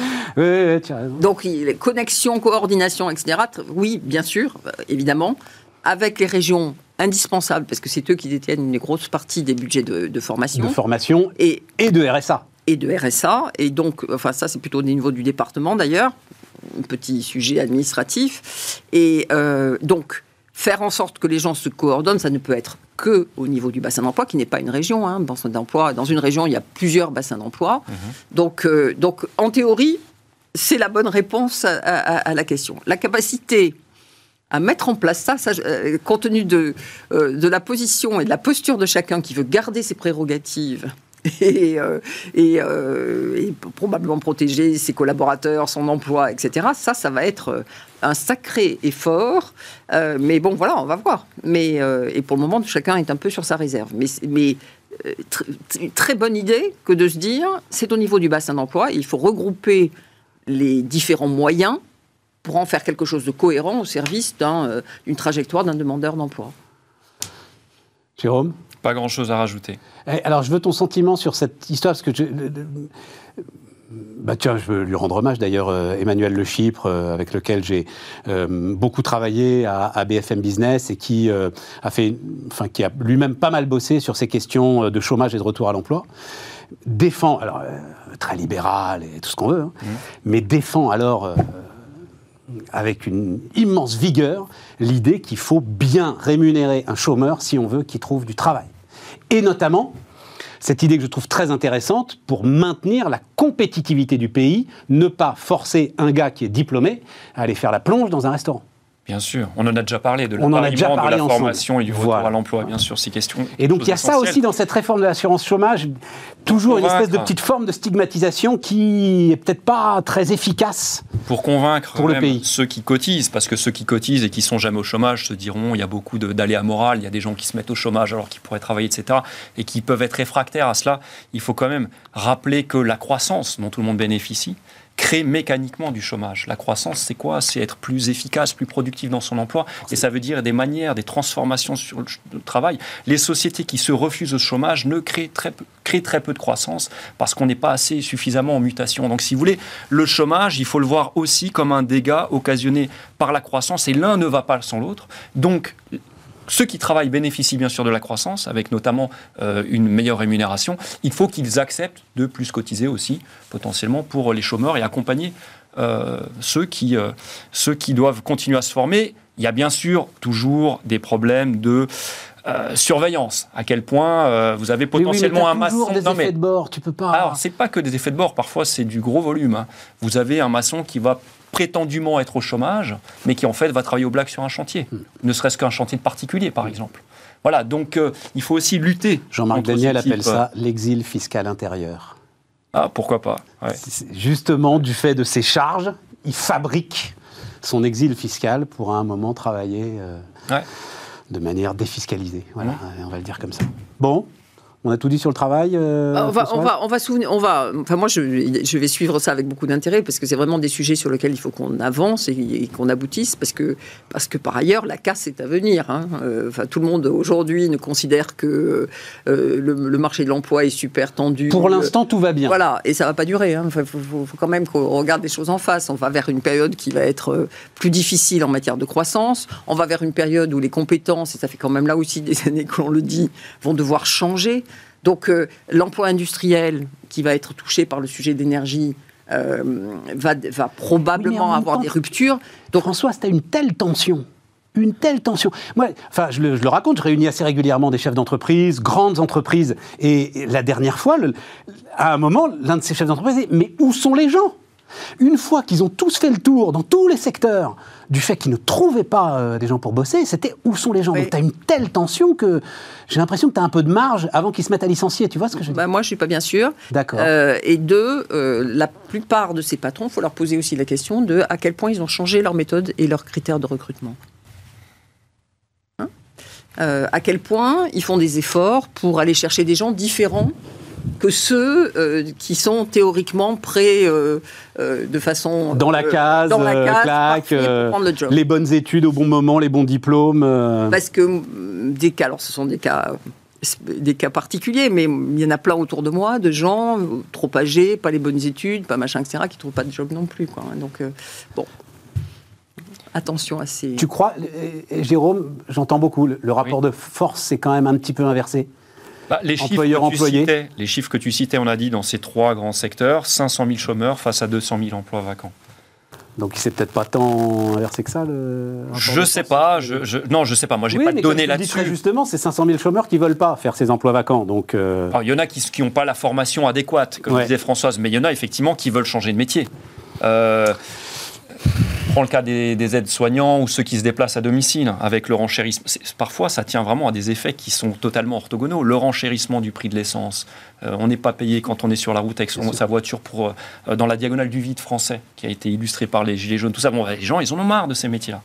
Donc, les connexions, coordination, etc., oui, bien sûr, euh, évidemment, avec les régions indispensable, parce que c'est eux qui détiennent une grosse partie des budgets de, formation. De formation et, et de RSA. Et de RSA. Et donc, enfin, ça, c'est plutôt au niveau du département d'ailleurs, un petit sujet administratif. Et euh, donc, faire en sorte que les gens se coordonnent, ça ne peut être que au niveau du bassin d'emploi, qui n'est pas une région. Hein, bassin d'emploi, dans une région, il y a plusieurs bassins d'emploi. Mhm. Donc, euh, donc, en théorie, c'est la bonne réponse à, la question. La capacité à mettre en place ça, euh, compte tenu de, euh, de la position et de la posture de chacun qui veut garder ses prérogatives et, euh, et, probablement protéger ses collaborateurs, son emploi, etc. Ça, ça va être un sacré effort. mais bon, voilà, on va voir. Mais, et pour le moment, chacun est un peu sur sa réserve. Mais, mais une très bonne idée que de se dire, c'est au niveau du bassin d'emploi, il faut regrouper les différents moyens pour en faire quelque chose de cohérent au service euh, d'une trajectoire d'un demandeur d'emploi. Jérôme? Pas grand-chose à rajouter. Eh, alors, je veux ton sentiment sur cette histoire, parce que je, bah tiens, je veux lui rendre hommage d'ailleurs, euh, Emmanuel Le Chypre, euh, avec lequel j'ai beaucoup travaillé à, BFM Business et qui a fait, enfin, qui a lui-même pas mal bossé sur ces questions de chômage et de retour à l'emploi. Défend, alors très libéral et tout ce qu'on veut, hein, mmh. mais défend alors avec une immense vigueur l'idée qu'il faut bien rémunérer un chômeur si on veut qu'il trouve du travail. Et notamment, cette idée que je trouve très intéressante pour maintenir la compétitivité du pays, ne pas forcer un gars qui est diplômé à aller faire la plonge dans un restaurant. Bien sûr, on en a déjà parlé de l'appariement de la formation et du retour à l'emploi, bien sûr, ces questions. Et donc il y a ça aussi dans cette réforme de l'assurance chômage, toujours une espèce de petite forme de stigmatisation qui est peut-être pas très efficace pour convaincre pour le pays. ceux qui cotisent, parce que ceux qui cotisent et qui sont jamais au chômage se diront il y a beaucoup d'aléas moraux, il y a des gens qui se mettent au chômage alors qu'ils pourraient travailler, etc., et qui peuvent être réfractaires à cela. Il faut quand même rappeler que la croissance dont tout le monde bénéficie, crée mécaniquement du chômage. La croissance, c'est quoi? C'est être plus efficace, plus productif dans son emploi. Et ça veut dire des manières, des transformations sur le travail. Les sociétés qui se refusent au chômage ne créent très peu, créent très peu de croissance parce qu'on n'est pas assez suffisamment en mutation. Donc, si vous voulez, le chômage, il faut le voir aussi comme un dégât occasionné par la croissance et l'un ne va pas sans l'autre. Donc, ceux qui travaillent bénéficient bien sûr de la croissance, avec notamment euh, une meilleure rémunération. Il faut qu'ils acceptent de plus cotiser aussi, potentiellement, pour les chômeurs et accompagner euh, ceux, qui, euh, ceux qui doivent continuer à se former. Il y a bien sûr toujours des problèmes de surveillance. À quel point vous avez potentiellement un maçon. Des effets de bord, tu peux pas. Alors c'est pas que des effets de bord. Parfois c'est du gros volume. Hein. Vous avez un maçon qui va prétendument être au chômage, mais qui en fait va travailler au black sur un chantier, hmm. ne serait-ce qu'un chantier de particulier par exemple. Voilà, donc euh, il faut aussi lutter. Jean-Marc Daniel appelle ça l'exil fiscal intérieur. Ah, pourquoi pas Justement, du fait de ses charges, il fabrique son exil fiscal pour à un moment travailler euh, de manière défiscalisée. Voilà, on va le dire comme ça. Bon, On a tout dit sur le travail. euh, Bah, on va, on Françoise va, on va souvenir, on va. Enfin, moi, je, je vais suivre ça avec beaucoup d'intérêt parce que c'est vraiment des sujets sur lesquels il faut qu'on avance et, et qu'on aboutisse parce que, parce que par ailleurs, la casse est à venir. hein. Euh, enfin, tout le monde aujourd'hui ne considère que euh, le, le marché de l'emploi est super tendu. Pour l'instant, tout va bien. Voilà, et ça va pas durer. Il faut, faut- faut quand même qu'on regarde les choses en face. On va vers une période qui va être plus difficile en matière de croissance. On va vers une période où les compétences, et ça fait quand même là aussi des années que l'on le dit, vont devoir changer. Donc euh, l'emploi industriel qui va être touché par le sujet d'énergie euh, va, va probablement Oui, en avoir temps- des ruptures. Donc François, c'était une telle tension. Une telle tension. Moi, enfin, je le, je le raconte, je réunis assez régulièrement des chefs d'entreprise, grandes entreprises. Et la dernière fois, le- à un moment, l'un de ces chefs d'entreprise dit Mais où sont les gens? Une fois qu'ils ont tous fait le tour dans tous les secteurs du fait qu'ils ne trouvaient pas euh, des gens pour bosser, c'était où sont les gens Oui. Donc tu as une telle tension que j'ai l'impression que tu as un peu de marge avant qu'ils se mettent à licencier. Tu vois ce que je veux dire? Bah, moi, je suis pas bien sûr. D'accord. Euh, et deux, euh, la plupart de ces patrons, il faut leur poser aussi la question de à quel point ils ont changé leur méthode et leurs critères de recrutement. Hein? À quel point ils font des efforts pour aller chercher des gens différents que ceux euh, qui sont théoriquement prêts euh, euh, de façon Dans la euh, case, dans la case, clac, parfait pour prendre le job. les bonnes études au bon moment, les bons diplômes. euh, Parce que mm, des cas, alors ce sont des cas, des cas particuliers, mais il y en a plein autour de moi, de gens trop âgés, pas les bonnes études, pas machin, etc., qui ne trouvent pas de job non plus. Quoi. Donc, euh, bon, attention à ces... Tu crois, Jérôme, j'entends beaucoup, le, le rapport de force c'est quand même un petit peu inversé. Bah, les, chiffres Employeur, employé. citais, les chiffres que tu citais, on a dit dans ces trois grands secteurs, 500 000 chômeurs face à 200 000 emplois vacants. Donc il s'est peut-être pas tant inversé que ça le. Je sais pas, je, je- non, je sais pas. Moi, j'ai Oui, pas de données là-dessus. justement, c'est 500 000 chômeurs qui veulent pas faire ces emplois vacants. Donc euh, Alors, il y en a qui n'ont pas la formation adéquate, comme Ouais. disait Françoise, mais il y en a effectivement qui veulent changer de métier. Euh, prends le cas des, des aides-soignants ou ceux qui se déplacent à domicile avec le renchérissement. Parfois, ça tient vraiment à des effets qui sont totalement orthogonaux. Le renchérissement du prix de l'essence. Euh, on n'est pas payé quand on est sur la route avec son- sa voiture pour, euh, dans la diagonale du vide français, qui a été illustré par les Gilets jaunes. Tout ça, bon, les gens, ils en ont marre de ces métiers-là.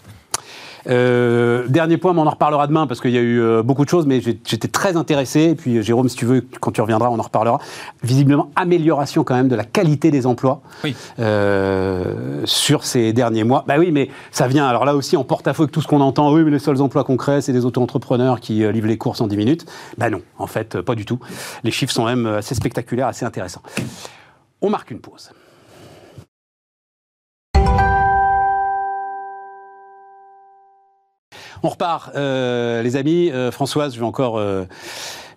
Euh, dernier point, mais on en reparlera demain parce qu'il y a eu euh, beaucoup de choses, mais j'étais très intéressé. Et puis, euh, Jérôme, si tu veux, quand tu reviendras, on en reparlera. Visiblement, amélioration quand même de la qualité des emplois Oui. euh, sur ces derniers mois. Bah oui, mais ça vient, alors là aussi, en porte-à-faux avec tout ce qu'on entend. Oui, mais les seuls emplois concrets, c'est des auto-entrepreneurs qui livrent les courses en 10 minutes. Bah non, en fait, pas du tout. Les chiffres sont même assez spectaculaires, assez intéressants. On marque une pause. On repart, euh, les amis. Euh, Françoise, je veux encore euh,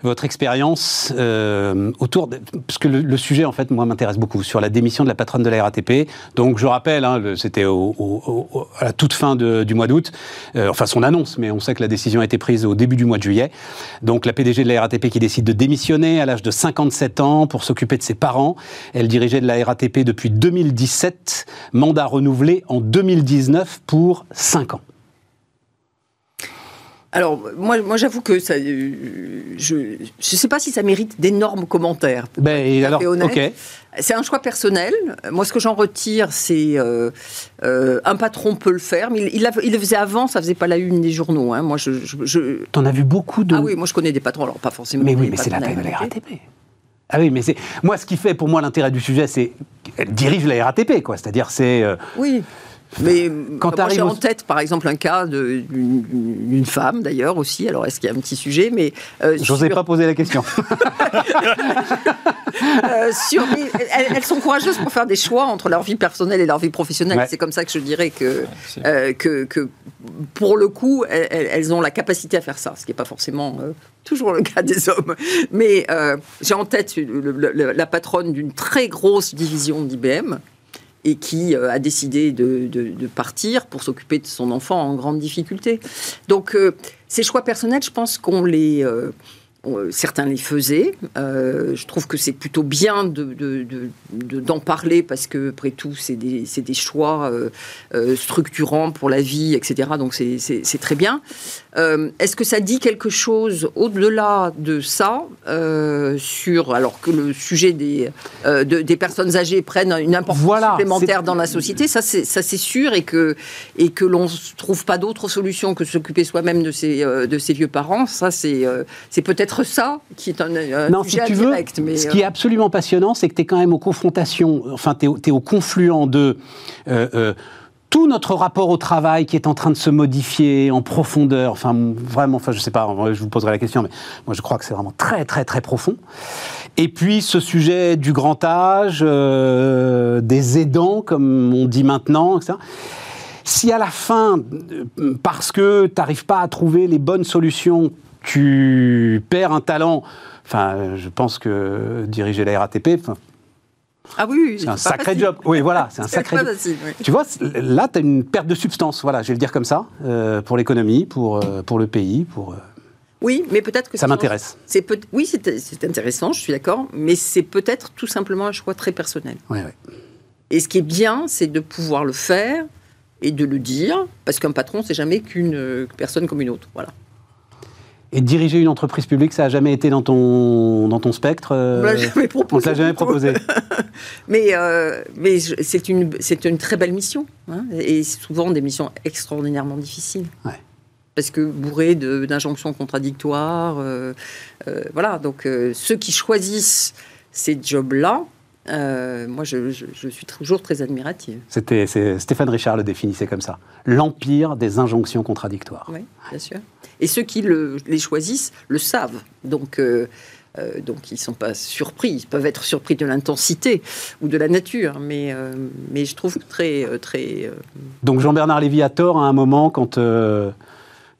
votre expérience euh, autour de, parce que le, sujet en fait moi m'intéresse beaucoup sur la démission de la patronne de la RATP. Donc je rappelle, hein, c'était à la toute fin de- du mois d'août, enfin son annonce, mais on sait que la décision a été prise au début du mois de juillet. Donc la PDG de la RATP qui décide de démissionner à l'âge de 57 ans pour s'occuper de ses parents. Elle dirigeait de la RATP depuis 2017, mandat renouvelé en 2019 pour 5 ans. Alors, moi, moi j'avoue que ça, euh, je ne sais pas si ça mérite d'énormes commentaires. pour Ben, alors. C'est un choix personnel. Moi, ce que j'en retire, c'est euh, euh, un patron peut le faire, mais il, il, a- il le faisait avant, ça faisait pas la une des journaux. hein. Moi, je, je- je- T'en as vu beaucoup de. ah oui, moi je connais des patrons, alors pas forcément. Mais oui, mais c'est la taille de la RATP. RATP. Ah oui, mais c'est moi ce qui fait pour moi l'intérêt du sujet, c'est qu'elle dirige la RATP, quoi. C'est-à-dire c'est euh, Oui. Mais Quand moi, t'arrives j'ai en tête, par exemple, un cas de- d'une d'une femme, d'ailleurs, aussi. Alors, est-ce qu'il y a un petit sujet? Mais euh, J'osais sur- pas poser la question. Euh, sur- elles, elles sont courageuses pour faire des choix entre leur vie personnelle et leur vie professionnelle. Ouais. C'est comme ça que je dirais que, euh, que, que, pour le coup, elles, ont la capacité à faire ça, ce qui n'est pas forcément euh, toujours le cas des hommes. Mais euh, j'ai en tête le- le- le- la patronne d'une très grosse division d'IBM et qui euh, a décidé de, partir pour s'occuper de son enfant en grande difficulté. Donc, euh, ces choix personnels, je pense qu'on les... euh, certains les faisaient. Euh, je trouve que c'est plutôt bien de- de- de- de- d'en parler parce que, après tout, c'est des, choix euh, euh, structurants pour la vie, etc. Donc, c'est- très bien. Euh, Est-ce que ça dit quelque chose au-delà de ça euh, sur alors que le sujet des euh, de- des personnes âgées prenne une importance Voilà, supplémentaire dans la société Ça, c'est sûr et que et que l'on ne trouve pas d'autre solution que s'occuper soi-même de ses euh, de ses vieux parents. Ça, c'est euh, c'est peut-être peut-être ça qui est un, un non, sujet si tu veux, indirect. mais, ce qui est euh, absolument passionnant, c'est que tu es quand même aux confrontations, enfin, tu es, au confluent de euh, euh, tout notre rapport au travail qui est en train de se modifier en profondeur. Enfin, vraiment, enfin, je sais pas, je vous poserai la question, mais moi, je crois que c'est vraiment très, très, très profond. Et puis, ce sujet du grand âge, euh, des aidants, comme on dit maintenant, etc. Si à la fin, euh, parce que tu n'arrives pas à trouver les bonnes solutions, tu perds un talent, enfin, je pense que diriger la RATP, Ah oui, oui, c'est un sacré facile. job. Oui, voilà, c'est un sacré pas job. facile, oui. Tu vois, là, tu as une perte de substance, voilà, je vais le dire comme ça, euh, pour l'économie, pour, euh, pour le pays, pour... euh, Oui, mais peut-être que Ça m'intéresse. C'est peut oui, c'est intéressant, je suis d'accord, mais c'est peut-être tout simplement un choix très personnel. ouais, ouais. Et ce qui est bien, c'est de pouvoir le faire et de le dire, parce qu'un patron, c'est jamais qu'une personne comme une autre. Voilà. Et diriger une entreprise publique, ça n'a jamais été dans ton, dans ton spectre euh, On me l'a jamais On proposé. l'a jamais proposé. Mais, euh, mais c'est une, une très belle mission. hein, et souvent des missions extraordinairement difficiles. Ouais. Parce que bourré d'injonctions contradictoires. euh, euh, voilà. Donc, euh, ceux qui choisissent ces jobs-là, euh, moi, je, je- je suis toujours très admirative. C'était, Stéphane Richard le définissait comme ça. L'empire des injonctions contradictoires. Oui, bien sûr. Et ceux qui le- les choisissent le savent. Donc, euh, euh, ils ne sont pas surpris. Ils peuvent être surpris de l'intensité ou de la nature. Mais, euh, je trouve très. très Donc Jean-Bernard Lévy a tort à un moment quand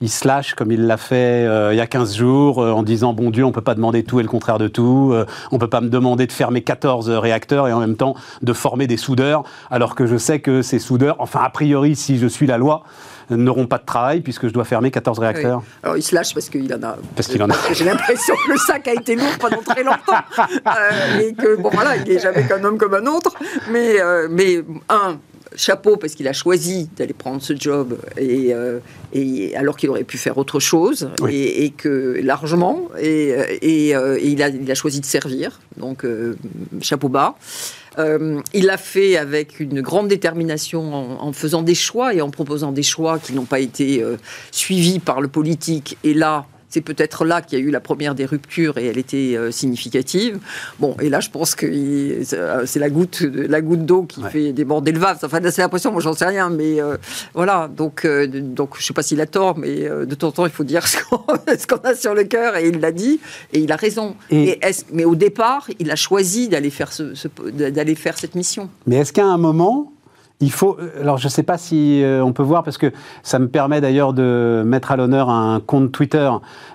il se lâche comme il l'a fait il y a 15 jours en disant bon Dieu on peut pas demander tout et le contraire de tout, on peut pas me demander de fermer 14 réacteurs et en même temps de former des soudeurs alors que je sais que ces soudeurs, enfin a priori si je suis la loi, n'auront pas de travail puisque je dois fermer 14 réacteurs. Alors il se lâche parce qu'il en a. Parce qu'il en a. J'ai l'impression que le sac a été lourd pendant très longtemps. Euh, et que, bon voilà, il n'est jamais qu'un homme comme un autre. Mais, euh, mais un, chapeau parce qu'il a choisi d'aller prendre ce job et, euh, et alors qu'il aurait pu faire autre chose Oui. et, et que largement et, et, il, a, il a choisi de servir donc chapeau bas Euh, il l'a fait avec une grande détermination en, faisant des choix et en proposant des choix qui n'ont pas été euh, suivis par le politique. Et là, c'est peut-être là qu'il y a eu la première des ruptures et elle était euh, significative. Bon, et là, je pense que il- c'est la goutte, la goutte d'eau qui Ouais. fait déborder le vase. Enfin, c'est l'impression, moi, j'en sais rien, mais euh, voilà. Donc, euh, donc, je sais pas s'il a tort, mais euh, de temps en temps, il faut dire ce qu'on ce qu'on a sur le cœur, et il l'a dit, et il a raison. Et- Et est-ce- mais au départ, il a choisi d'aller faire ce, ce- d'aller faire cette mission. Mais est-ce qu'à un moment, il faut. euh, Alors, je ne sais pas si euh, on peut voir, parce que ça me permet d'ailleurs de mettre à l'honneur un compte Twitter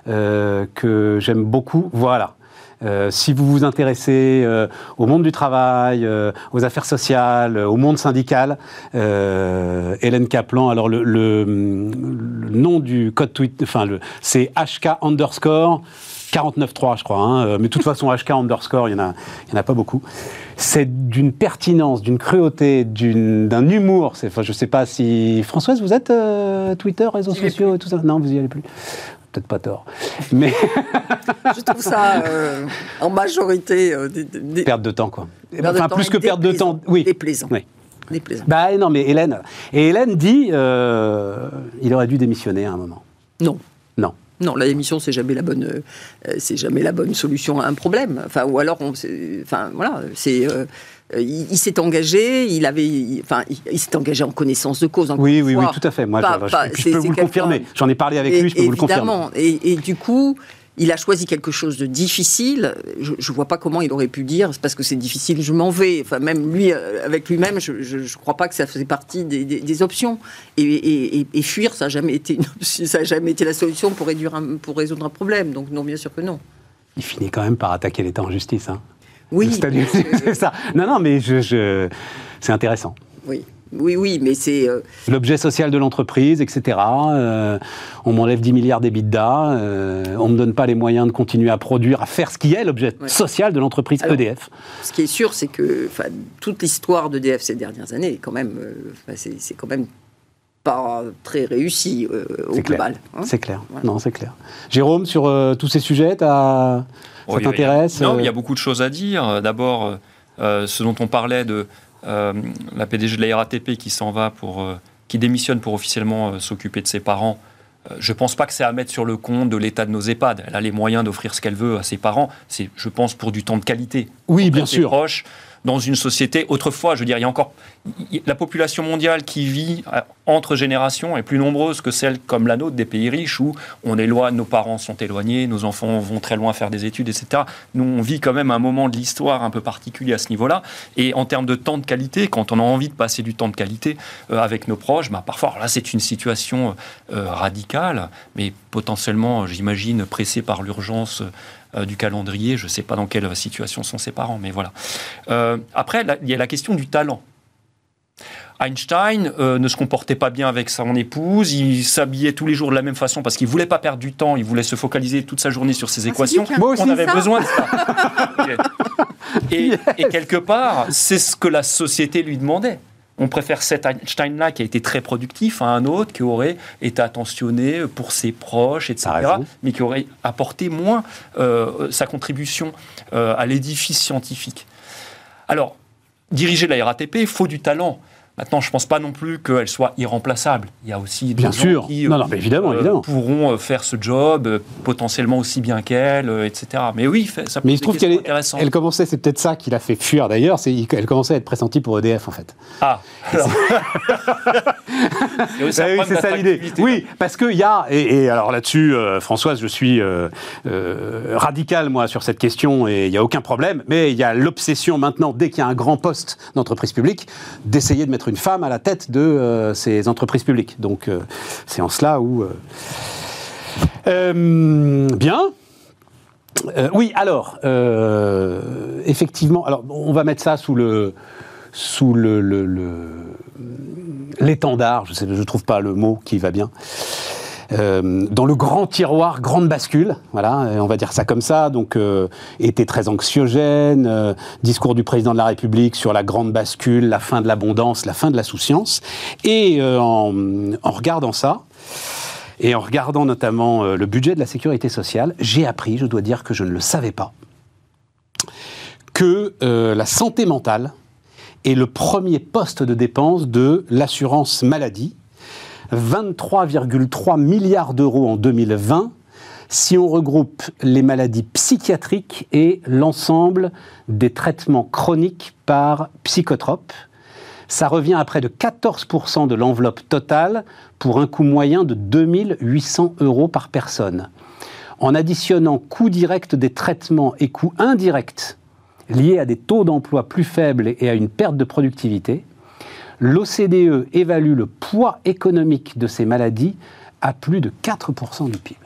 euh, que j'aime beaucoup. Voilà. Euh, si vous vous intéressez euh, au monde du travail, euh, aux affaires sociales, euh, au monde syndical, euh, Hélène Kaplan, alors le, le- le nom du code Twitter, enfin, c'est HK underscore 49.3, je crois. hein, euh, mais de toute façon, HK underscore, il n'y en, en a pas beaucoup. C'est d'une pertinence, d'une cruauté, d'un humour. Enfin, je ne sais pas si... Françoise, vous êtes euh, Twitter, réseaux sociaux et tout ça? Non, vous y allez plus. Peut-être pas tort. Mais Je trouve ça euh, en majorité euh, des, des- des- perte de temps, quoi. perte Enfin, plus que perte de temps. Oui. Déplaisant. Oui. Déplaisant. Bah non, mais Hélène. Et Hélène dit, euh, il aurait dû démissionner à un moment. Non. Non. Non, la démission, c'est jamais la bonne, euh, c'est jamais la bonne solution à un problème. Enfin, ou alors, on, enfin, voilà, c'est, euh, il, il s'est engagé, il avait, il- enfin, il, il s'est engagé en connaissance de cause. Oui, oui, oui, tout à fait. Moi, Pas- je, je- pas- c'est- je peux vous le confirmer. J'en ai parlé avec Et- lui, je peux vous le confirmer. Évidemment. Et, et du coup, il a choisi quelque chose de difficile. Je ne vois pas comment il aurait pu dire c'est parce que c'est difficile, je m'en vais. Enfin, même lui, euh, avec lui-même, je ne crois pas que ça faisait partie des, des- des options. Et, et- et- et fuir, ça n'a jamais, été une option- ça a jamais été la solution pour, réduire un- pour résoudre un problème. Donc, non, bien sûr que non. Il finit quand même par attaquer l'État en justice. Hein. Oui, c'est ça. Non, non, mais je, je- c'est intéressant. oui, oui, oui, mais c'est. euh, L'objet social de l'entreprise, etc. euh, on m'enlève 10 milliards d'EBITDA. euh, on ne me donne pas les moyens de continuer à produire, à faire ce qui est l'objet Ouais. social de l'entreprise Alors, EDF. Ce qui est sûr, c'est que toute l'histoire d'EDF ces dernières années est quand même, euh, c'est c'est quand même pas très réussi euh, au C'est clair. global. hein. C'est clair. Voilà. Non, c'est clair. Jérôme, sur euh, tous ces sujets, t'as- ça Oh, il y a- t'intéresse Non, euh, mais il y a beaucoup de choses à dire. D'abord, ce dont on parlait de euh, la PDG de la RATP qui s'en va pour, euh, qui démissionne pour officiellement euh, s'occuper de ses parents. Je ne pense pas que c'est à mettre sur le compte de l'état de nos EHPAD. Elle a les moyens d'offrir ce qu'elle veut à ses parents. C'est, je pense, pour du temps de qualité. Oui, bien sûr. proches, dans une société. Autrefois, je veux dire, il y a encore la population mondiale qui vit euh, entre générations est plus nombreuse que celle comme la nôtre des pays riches où on éloigne, nos parents sont éloignés, nos enfants vont très loin faire des études, etc. Nous, on vit quand même un moment de l'histoire un peu particulier à ce niveau-là. Et en termes de temps de qualité, quand on a envie de passer du temps de qualité euh, avec nos proches, bah, parfois, là, c'est une situation euh, radicale, mais potentiellement, j'imagine, pressée par l'urgence euh, du calendrier. Je ne sais pas dans quelle situation sont ses parents, mais voilà. Euh, après, là, il y a la question du talent. Einstein euh, ne se comportait pas bien avec son épouse, il s'habillait tous les jours de la même façon parce qu'il voulait pas perdre du temps, il voulait se focaliser toute sa journée sur ses équations. dit qu'il y a- Moi aussi. On avait Ça besoin de ça. Et quelque part, c'est ce que la société lui demandait. On préfère cet Einstein-là qui a été très productif à un autre qui aurait été attentionné pour ses proches, etc., mais qui aurait apporté moins euh, sa contribution euh, à l'édifice scientifique. Alors, diriger la RATP, il faut du talent. Maintenant, je ne pense pas non plus qu'elle soit irremplaçable. Il y a aussi des Bien gens sûr. qui Non, non, mais évidemment, euh, évidemment. pourront euh, faire ce job euh, potentiellement aussi bien qu'elle, euh, etc. Mais oui, ça Mais il se trouve qu'elle elle commençait, c'est peut-être ça qui l'a fait fuir d'ailleurs, c'est elle commençait à être pressentie pour EDF en fait. Ah, alors. Oui, c'est ça l'idée. Oui, parce qu'il y a, et, et alors là-dessus, Françoise, je suis radical, moi, sur cette question, et il n'y a aucun problème, mais il y a l'obsession maintenant, dès qu'il y a un grand poste d'entreprise publique, d'essayer de mettre une femme à la tête de euh, ces entreprises publiques. Donc, euh, c'est en cela où... euh, bien. Oui, alors, effectivement, alors on va mettre ça sous le sous l'étendard, je je trouve pas le mot qui va bien. Euh, dans le grand tiroir, grande bascule, voilà, euh, on va dire ça comme ça. Donc, euh, était très anxiogène, discours du président de la République sur la grande bascule, la fin de l'abondance, la fin de la souciance. Et en, en regardant ça, et en regardant notamment le budget de la sécurité sociale, j'ai appris, je dois dire que je ne le savais pas, que la santé mentale est le premier poste de dépense de l'assurance maladie. 23,3 milliards d'euros en 2020 si on regroupe les maladies psychiatriques et l'ensemble des traitements chroniques par psychotropes. Ça revient à près de 14% de l'enveloppe totale pour un coût moyen de 2800 euros par personne. En additionnant coût direct des traitements et coûts indirects liés à des taux d'emploi plus faibles et à une perte de productivité, l'OCDE évalue le poids économique de ces maladies à plus de 4% du PIB.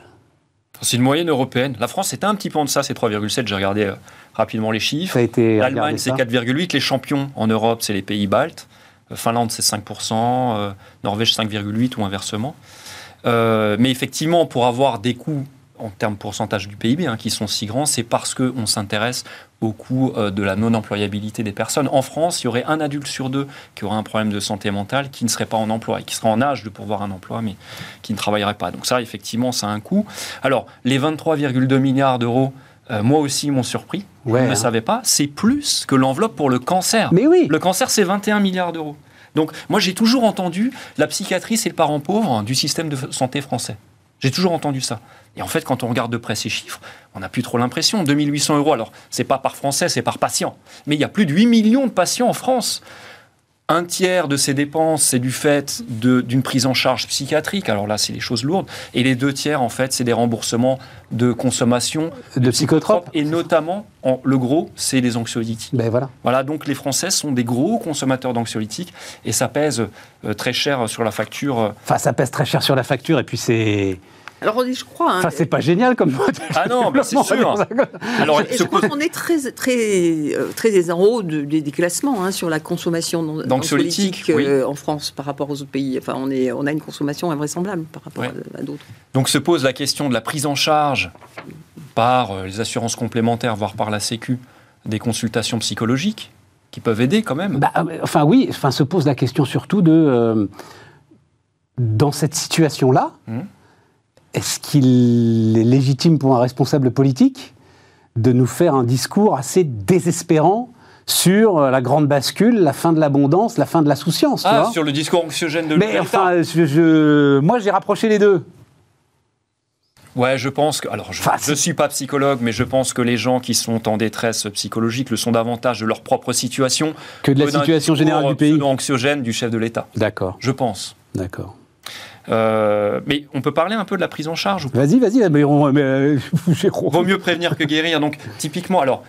C'est une moyenne européenne. La France est un petit peu en deçà, c'est 3,7. J'ai regardé euh, rapidement les chiffres. Ça a été L'Allemagne, c'est ça 4,8. Les champions en Europe, c'est les pays baltes. Euh, Finlande, c'est 5%. euh, Norvège, 5,8 ou inversement. Mais effectivement, pour avoir des coûts en termes pourcentage du PIB hein, qui sont si grands, c'est parce qu'on s'intéresse au coût euh, de la non-employabilité des personnes. En France, il y aurait un adulte sur deux qui aurait un problème de santé mentale qui ne serait pas en emploi et qui serait en âge de pourvoir un emploi, mais qui ne travaillerait pas. Donc ça, effectivement, ça a un coût. Alors, les 23,2 milliards d'euros, euh, moi aussi, m'ont surpris. Ouais, Je ne hein. savais pas. C'est plus que l'enveloppe pour le cancer. Mais oui Le cancer, c'est 21 milliards d'euros. Donc, moi, j'ai toujours entendu la psychiatrie, c'est le parent pauvre du système de santé français. J'ai toujours entendu ça. Et en fait, quand on regarde de près ces chiffres, on n'a plus trop l'impression. 2800 euros, alors, c'est pas par français, c'est par patient. Mais il y a plus de 8 millions de patients en France. Un tiers de ces dépenses, c'est du fait d'une prise en charge psychiatrique. Alors là, c'est des choses lourdes. Et les deux tiers, en fait, c'est des remboursements de consommation De psychotropes. Et notamment, en- le gros, c'est les anxiolytiques. Ben voilà. Voilà, donc les Français sont des gros consommateurs d'anxiolytiques et ça pèse euh, très cher sur la facture. euh. Enfin, ça pèse très cher sur la facture et puis c'est. Alors, on je crois. hein, Enfin, c'est pas génial comme modèle. Ah non, c'est sûr. ça ça. Alors, ce je crois qu'on est très, très, euh, très en haut de- des, des classements hein, sur la consommation d'an- D'anxiolytiques, d'anxiolytiques, euh, en France par rapport aux autres pays. Enfin, on, est, on a une consommation invraisemblable par rapport à, à d'autres. Donc se pose la question de la prise en charge par euh, les assurances complémentaires, voire par la Sécu, des consultations psychologiques qui peuvent aider quand même. Bah, enfin, oui, enfin, se pose la question surtout de. euh, dans cette situation-là, Mhm. Est-ce qu'il est légitime pour un responsable politique de nous faire un discours assez désespérant sur la grande bascule, la fin de l'abondance, la fin de la souciance ah, sur le discours anxiogène de Mais enfin, je, je- moi j'ai rapproché les deux. Ouais, je pense que. Alors, je ne suis pas psychologue, mais je pense que les gens qui sont en détresse psychologique le sont davantage de leur propre situation Que de la situation générale du pays. anxiogène du chef de l'État. D'accord, Je pense. d'accord. Euh, mais on peut parler un peu de la prise en charge Vas-y, vas-y, mais on- mais, euh. Vaut mieux prévenir que guérir. Donc, typiquement, alors,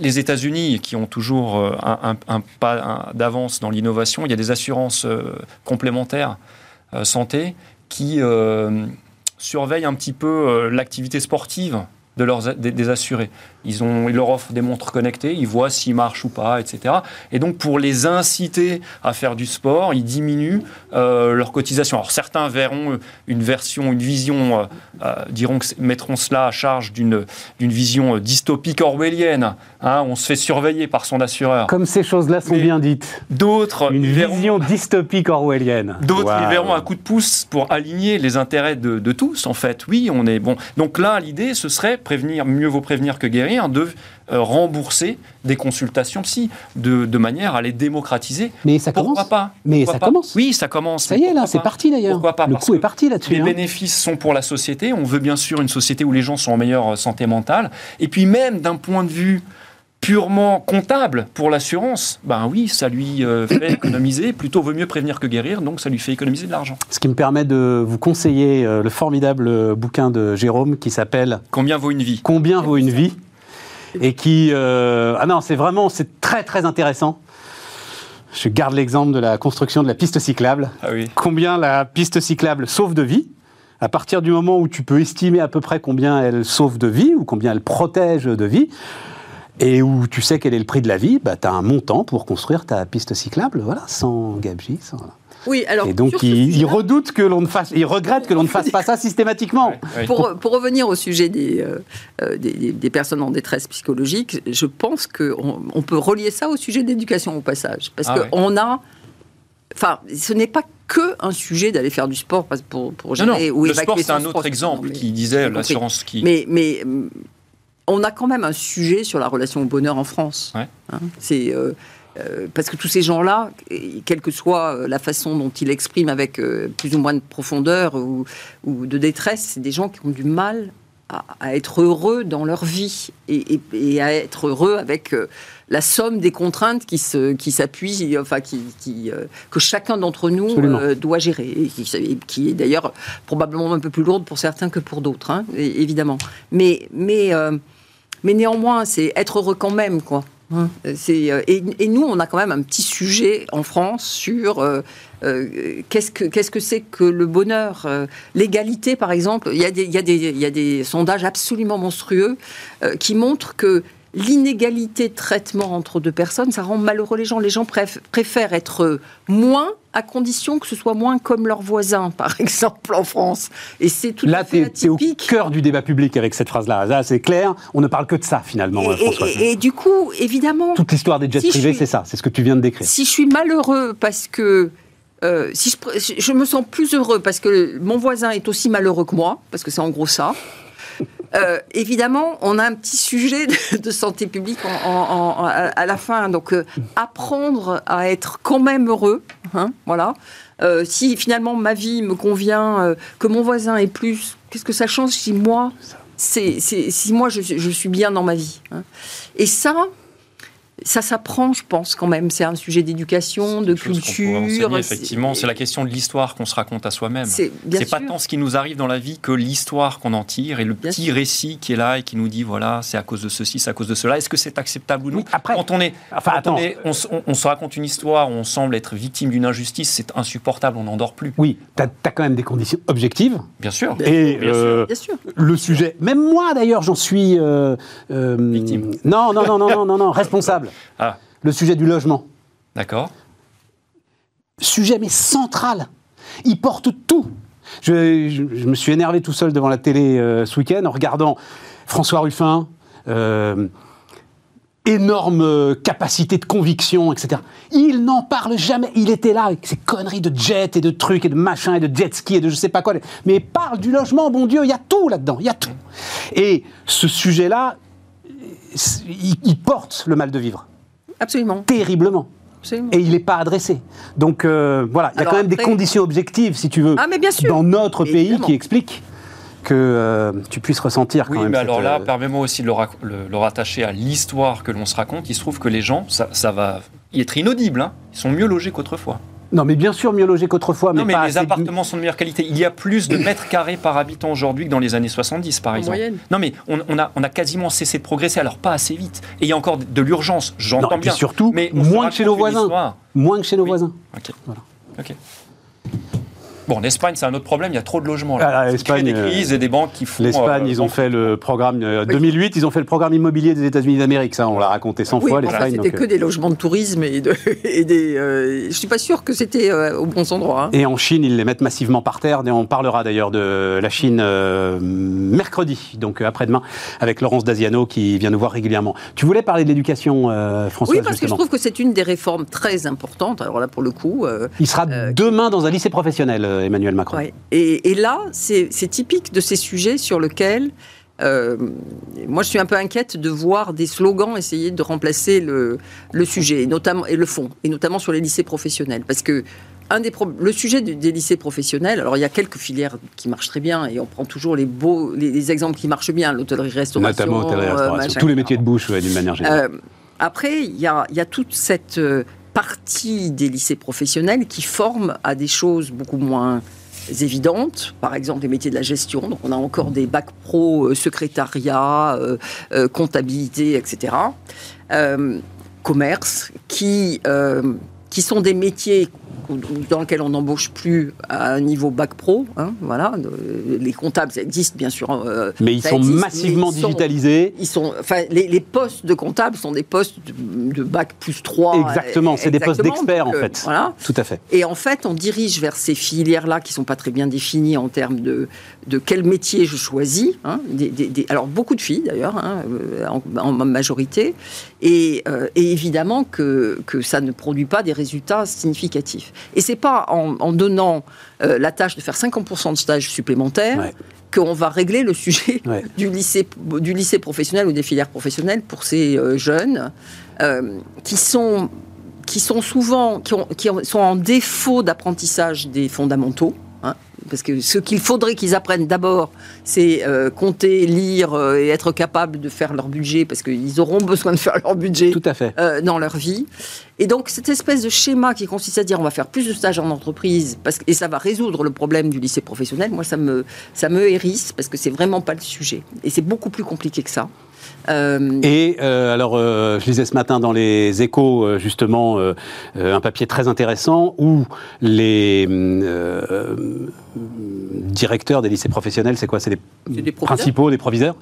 les États-Unis, qui ont toujours euh, un, un- un pas d'avance dans l'innovation, il y a des assurances euh, complémentaires santé qui surveillent un petit peu l'activité sportive de leurs, des assurés. Ils, ont, ils leur offrent des montres connectées, ils voient s'ils marchent ou pas, etc. Et donc, pour les inciter à faire du sport, ils diminuent euh, leur cotisation. Alors, certains verront une version, une vision, euh, euh, diront que mettront cela à charge d'une vision euh, dystopique orwellienne. hein, on se fait surveiller par son assureur. Comme ces choses-là sont Mais- bien dites. D'autres Une verront- vision dystopique orwellienne. D'autres Waouh. verront un coup de pouce pour aligner les intérêts de, de tous, en fait. Oui, on est bon. Donc là, l'idée, ce serait prévenir, mieux vaut prévenir que guérir, de euh, rembourser des consultations psy, de, de manière à les démocratiser. Mais ça Pourquoi commence. pas Mais Pourquoi ça pas commence. Oui, ça commence. Ça y est, là, c'est parti d'ailleurs. Pourquoi pas Le Parce coup est parti là-dessus. Les hein. bénéfices sont pour la société. On veut bien sûr une société où les gens sont en meilleure santé mentale. Et puis même d'un point de vue purement comptable pour l'assurance, ben oui, ça lui euh, fait économiser. Plutôt vaut mieux prévenir que guérir, donc ça lui fait économiser de l'argent. Ce qui me permet de vous conseiller euh, le formidable euh, bouquin de Jérôme qui s'appelle Combien vaut une vie? Combien vaut une vie? Et qui. euh, Ah non, c'est vraiment. C'est très très intéressant. Je garde l'exemple de la construction de la piste cyclable. Ah oui. Combien la piste cyclable sauve de vie? À partir du moment où tu peux estimer à peu près combien elle sauve de vie ou combien elle protège de vie, et où tu sais quel est le prix de la vie, bah, tu as un montant pour construire ta piste cyclable, voilà, sans gabegie. Sans... Oui, alors. Et donc, ce il, il sujet-là, redoute que l'on ne fasse, il regrette que l'on ne fasse pas ça systématiquement. Ouais, ouais. Pour, pour revenir au sujet des, euh, euh, des, des- personnes en détresse psychologique, je pense qu'on on peut relier ça au sujet de l'éducation au passage. Parce Ah ouais. qu'on a. Enfin, ce n'est pas que un sujet d'aller faire du sport parce- pour, pour Non, non, gérer ou le évacuer sport, c'est un autre sport. exemple Non, mais- qui disait l'assurance qui... Mais, mais hum, on a quand même un sujet sur la relation au bonheur en France. Ouais. Hein, c'est euh, euh, parce que tous ces gens-là, quelle que soit euh, la façon dont ils l'expriment avec euh, plus ou moins de profondeur ou, ou de détresse, c'est des gens qui ont du mal à, à être heureux dans leur vie et, et- et à être heureux avec euh, la somme des contraintes qui s'appuient, enfin qui, qui, que chacun d'entre nous doit gérer, et qui, et qui est d'ailleurs probablement un peu plus lourde pour certains que pour d'autres, hein, évidemment. Mais, mais, mais néanmoins, c'est être heureux quand même, quoi. C'est, euh, et, nous, on a quand même un petit sujet en France sur euh, euh, qu'est-ce que c'est que le bonheur, euh, l'égalité, par exemple. Il y, a des, sondages absolument monstrueux euh, qui montrent que l'inégalité de traitement entre deux personnes, ça rend malheureux les gens. Les gens préf- préfèrent être moins à condition que ce soit moins comme leurs voisins, par exemple, en France. Et c'est tout Là, à fait au cœur du débat public avec cette phrase-là. Là, c'est clair, on ne parle que de ça finalement, Et, François. et- et du coup, évidemment, Toute l'histoire des jets Si privés, suis- c'est ça, c'est ce que tu viens de décrire. si je suis malheureux parce que euh, si je, je me sens plus heureux parce que mon voisin est aussi malheureux que moi, parce que c'est en gros ça. Euh, évidemment, on a un petit sujet de, santé publique à la fin. Donc, euh, apprendre à être quand même heureux, hein, voilà. Euh, si finalement ma vie me convient, que mon voisin est plus, qu'est-ce que ça change si moi, si moi je, je suis bien dans ma vie hein. Et ça, ça s'apprend, je pense quand même. C'est un sujet d'éducation, de culture. enseigner, effectivement, c'est la question de l'histoire qu'on se raconte à soi-même. C'est bien C'est pas tant ce qui nous arrive dans la vie que l'histoire qu'on en tire et le Bien petit sûr. récit qui est là et qui nous dit voilà, c'est à cause de ceci, c'est à cause de cela. Est-ce que c'est acceptable ou non Oui, après- Quand on est, Enfin, quand attends. on, est- on se- on- on se raconte une histoire on semble être victime d'une injustice, c'est insupportable, on n'en dort plus. Oui, tu as, quand même des conditions objectives. Bien sûr. Et bien euh, Bien sûr. le sujet, même moi d'ailleurs, j'en suis. euh, euh, Victime. Non, non, non, non, non, non, non, responsable. Ah, Le sujet du logement. d'accord. Sujet, mais central. Il porte tout. Je, je- je me suis énervé tout seul devant la télé euh, ce week-end en regardant François Ruffin. euh, énorme euh, capacité de conviction, etc. Il n'en parle jamais. Il était là avec ses conneries de jet et de trucs et de machin et de jet ski et de je sais pas quoi. Mais il parle du logement, bon Dieu, il y a tout là-dedans, il y a tout. Et ce sujet-là, il, il porte le mal de vivre Absolument. terriblement. absolument. Et il n'est pas adressé. Donc euh, voilà, il y a Alors quand même des conditions objectives, si tu veux, Ah, mais bien sûr. dans notre pays Évidemment. qui expliquent que euh, tu puisses ressentir quand oui, même. mais alors là, euh, permets-moi aussi de le, rac- le- le rattacher à l'histoire que l'on se raconte. Il se trouve que les gens, ça, ça va y être inaudible, hein. ils sont mieux logés qu'autrefois. Non, mais bien sûr, mieux logé qu'autrefois, mais non, mais pas les assez- appartements sont de meilleure qualité. Il y a plus de mètres carrés par habitant aujourd'hui que dans les années 70, par En exemple. moyenne. Non, mais on, on a, on a quasiment cessé de progresser, alors pas assez vite. Et il y a encore de l'urgence, Non, j'entends et bien. surtout, mais moins que chez nos voisins. Moins que chez nos Oui. voisins. Ok. Voilà. Ok. Bon, en Espagne, c'est un autre problème, il y a trop de logements. Là. Ah, crée des crises et des banques qui font. L'Espagne, euh, ils ont bon, fait le programme euh, 2008, ils ont fait le programme immobilier des États-Unis d'Amérique. Ça, on l'a raconté 100 Oui, fois. L'Espagne. c'était donc, que euh, des logements de tourisme et, de, et des. euh, je suis pas sûr que c'était euh, aux bons endroits. hein. Et en Chine, ils les mettent massivement par terre. Et on parlera d'ailleurs de la Chine euh, mercredi, donc après-demain, avec Laurence Daziano qui vient nous voir régulièrement. Tu voulais parler de l'éducation, euh, François Oui, parce que je trouve que c'est une des réformes très importantes. Alors là, pour le coup. euh, Il sera euh, demain dans un lycée professionnel, Emmanuel Macron. Ouais. Et, et là, c'est typique de ces sujets sur lesquels euh, moi je suis un peu inquiète de voir des slogans essayer de remplacer le, le sujet, et notamment et le fond, et notamment sur les lycées professionnels, parce que un des le sujet des lycées professionnels, alors il y a quelques filières qui marchent très bien, et on prend toujours les beaux, les, les exemples qui marchent bien, l'hôtellerie-restauration, Notamment hôtellerie-restauration. euh, Tous les métiers de bouche, ouais, d'une manière générale. Euh, après, il y a, il y a toute cette euh, partie des lycées professionnels qui forment à des choses beaucoup moins évidentes, par exemple les métiers de la gestion. Donc on a encore des bacs pro, euh, secrétariat, euh, euh, comptabilité, etc. Commerce, qui, qui sont des métiers dans lesquels on n'embauche plus à un niveau bac pro. hein, voilà, De- les comptables, ça existe bien sûr. euh, mais ils sont existe, massivement sont- digitalisés. ils sont, enfin, les, les postes de comptables sont des postes de, de bac plus 3. Exactement, c'est des postes d'experts en euh, fait. Voilà. Tout à fait. Et en fait, on dirige vers ces filières-là qui sont pas très bien définies en termes de, de quel métier je choisis. hein, des- des- des- alors, beaucoup de filles d'ailleurs, hein, euh, en, en majorité. Et, euh, et évidemment que, que ça ne produit pas des résultats significatifs. Et c'est pas en, en donnant euh, la tâche de faire 50% de stages supplémentaires Ouais. qu'on va régler le sujet Ouais. du, lycée, du lycée professionnel ou des filières professionnelles pour ces euh, jeunes euh, qui sont qui sont souvent qui, ont- qui ont- sont en défaut d'apprentissage des fondamentaux. Parce que ce qu'il faudrait qu'ils apprennent d'abord, c'est euh, compter, lire euh, et être capable de faire leur budget, parce qu'ils auront besoin de faire leur budget Tout à fait. euh, dans leur vie. Et donc, cette espèce de schéma qui consiste à dire on va faire plus de stages en entreprise parce que, et ça va résoudre le problème du lycée professionnel, moi, ça me, ça me hérisse parce que c'est vraiment pas le sujet. Et c'est beaucoup plus compliqué que ça. Euh, Et euh, alors, euh, je lisais ce matin dans les échos, justement, un papier très intéressant où les directeurs des lycées professionnels, c'est quoi? C'est des proviseurs. principaux, des proviseurs.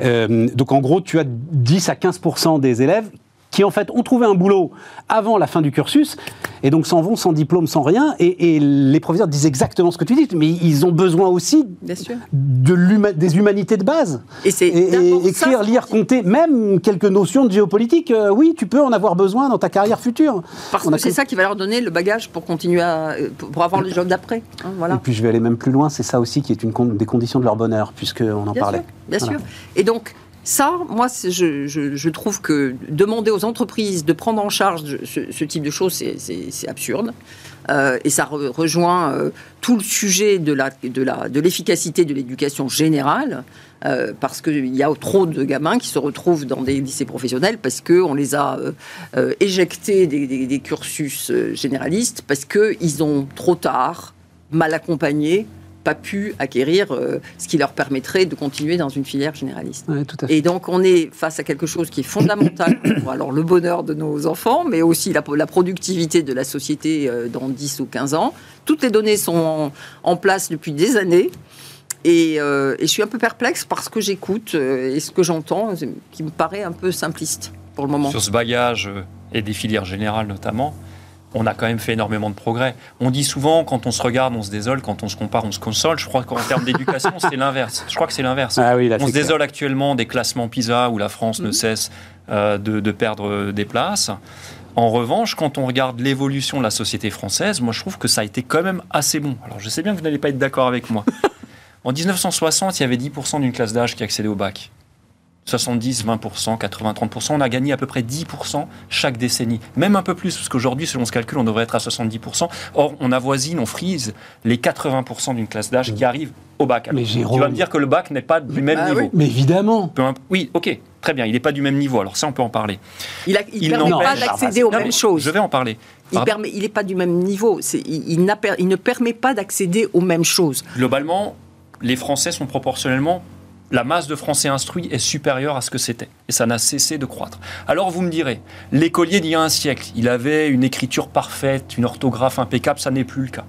Donc, en gros, tu as 10 à 15 des élèves qui en fait ont trouvé un boulot avant la fin du cursus et donc s'en vont sans diplôme, sans rien. Et, et les proviseurs disent exactement ce que tu dis, mais ils ont besoin aussi de des humanités de base. Et c'est écrire, lire, compter, même quelques notions de géopolitique, euh, oui, tu peux en avoir besoin dans ta carrière future. Parce On que c'est ça qui va leur donner le bagage pour continuer à, euh, pour avoir le job d'après. hein, Et puis je vais aller même plus loin, c'est ça aussi qui est une con- des conditions de leur bonheur, puisqu'on en Bien parlait. sûr, bien Voilà. sûr. Et donc, ça, moi, je, trouve que demander aux entreprises de prendre en charge ce, type de choses, c'est- absurde. Euh, et ça re- rejoint euh, tout le sujet de l'efficacité de l'éducation générale, euh, parce qu'il y a trop de gamins qui se retrouvent dans des lycées professionnels parce que on les a éjectés des, des- cursus généralistes parce que ils ont trop tard, mal accompagnés, pas pu acquérir euh, ce qui leur permettrait de continuer dans une filière généraliste. Ouais, tout à fait. Et donc, on est face à quelque chose qui est fondamental pour alors, le bonheur de nos enfants, mais aussi la, la productivité de la société euh, dans 10 ou 15 ans. Toutes les données sont en, en place depuis des années. Et, euh, et je suis un peu perplexe parce que j'écoute euh, et ce que j'entends, qui me paraît un peu simpliste pour le moment. Sur ce bagage et des filières générales notamment, on a quand même fait énormément de progrès. On dit souvent, quand on se regarde, on se désole, quand on se compare, on se console. Je crois qu'en termes d'éducation, c'est l'inverse. Je crois que c'est l'inverse. Ah oui, On se clair. désole actuellement des classements PISA où la France ne Mhm. cesse euh, de, de perdre euh, des places. En revanche, quand on regarde l'évolution de la société française, moi je trouve que ça a été quand même assez bon. Alors je sais bien que vous n'allez pas être d'accord avec moi. en 1960, il y avait 10% d'une classe d'âge qui accédait au bac. 70, 20%, 80, 30%. On a gagné à peu près 10% chaque décennie. Même un peu plus, parce qu'aujourd'hui, selon ce calcul, on devrait être à 70%. Or, on avoisine, on frise les 80% d'une classe d'âge qui arrive au bac. Alors, Mais Jérôme- tu vas me dire que le bac n'est pas du même bah niveau. oui. Mais évidemment. Oui, ok, très bien, il n'est pas du même niveau. Alors ça, on peut en parler. Il ne Il permet pas n'empêche- d'accéder aux Non, mêmes choses. Je vais en parler. Il Par- permet, il n'est pas du même niveau. C'est- Il, il n'a per- il ne permet pas d'accéder aux mêmes choses. Globalement, les Français sont proportionnellement. La masse de Français instruits est supérieure à ce que c'était. Et ça n'a cessé de croître. Alors vous me direz, l'écolier d'il y a un siècle, il avait une écriture parfaite, une orthographe impeccable, ça n'est plus le cas.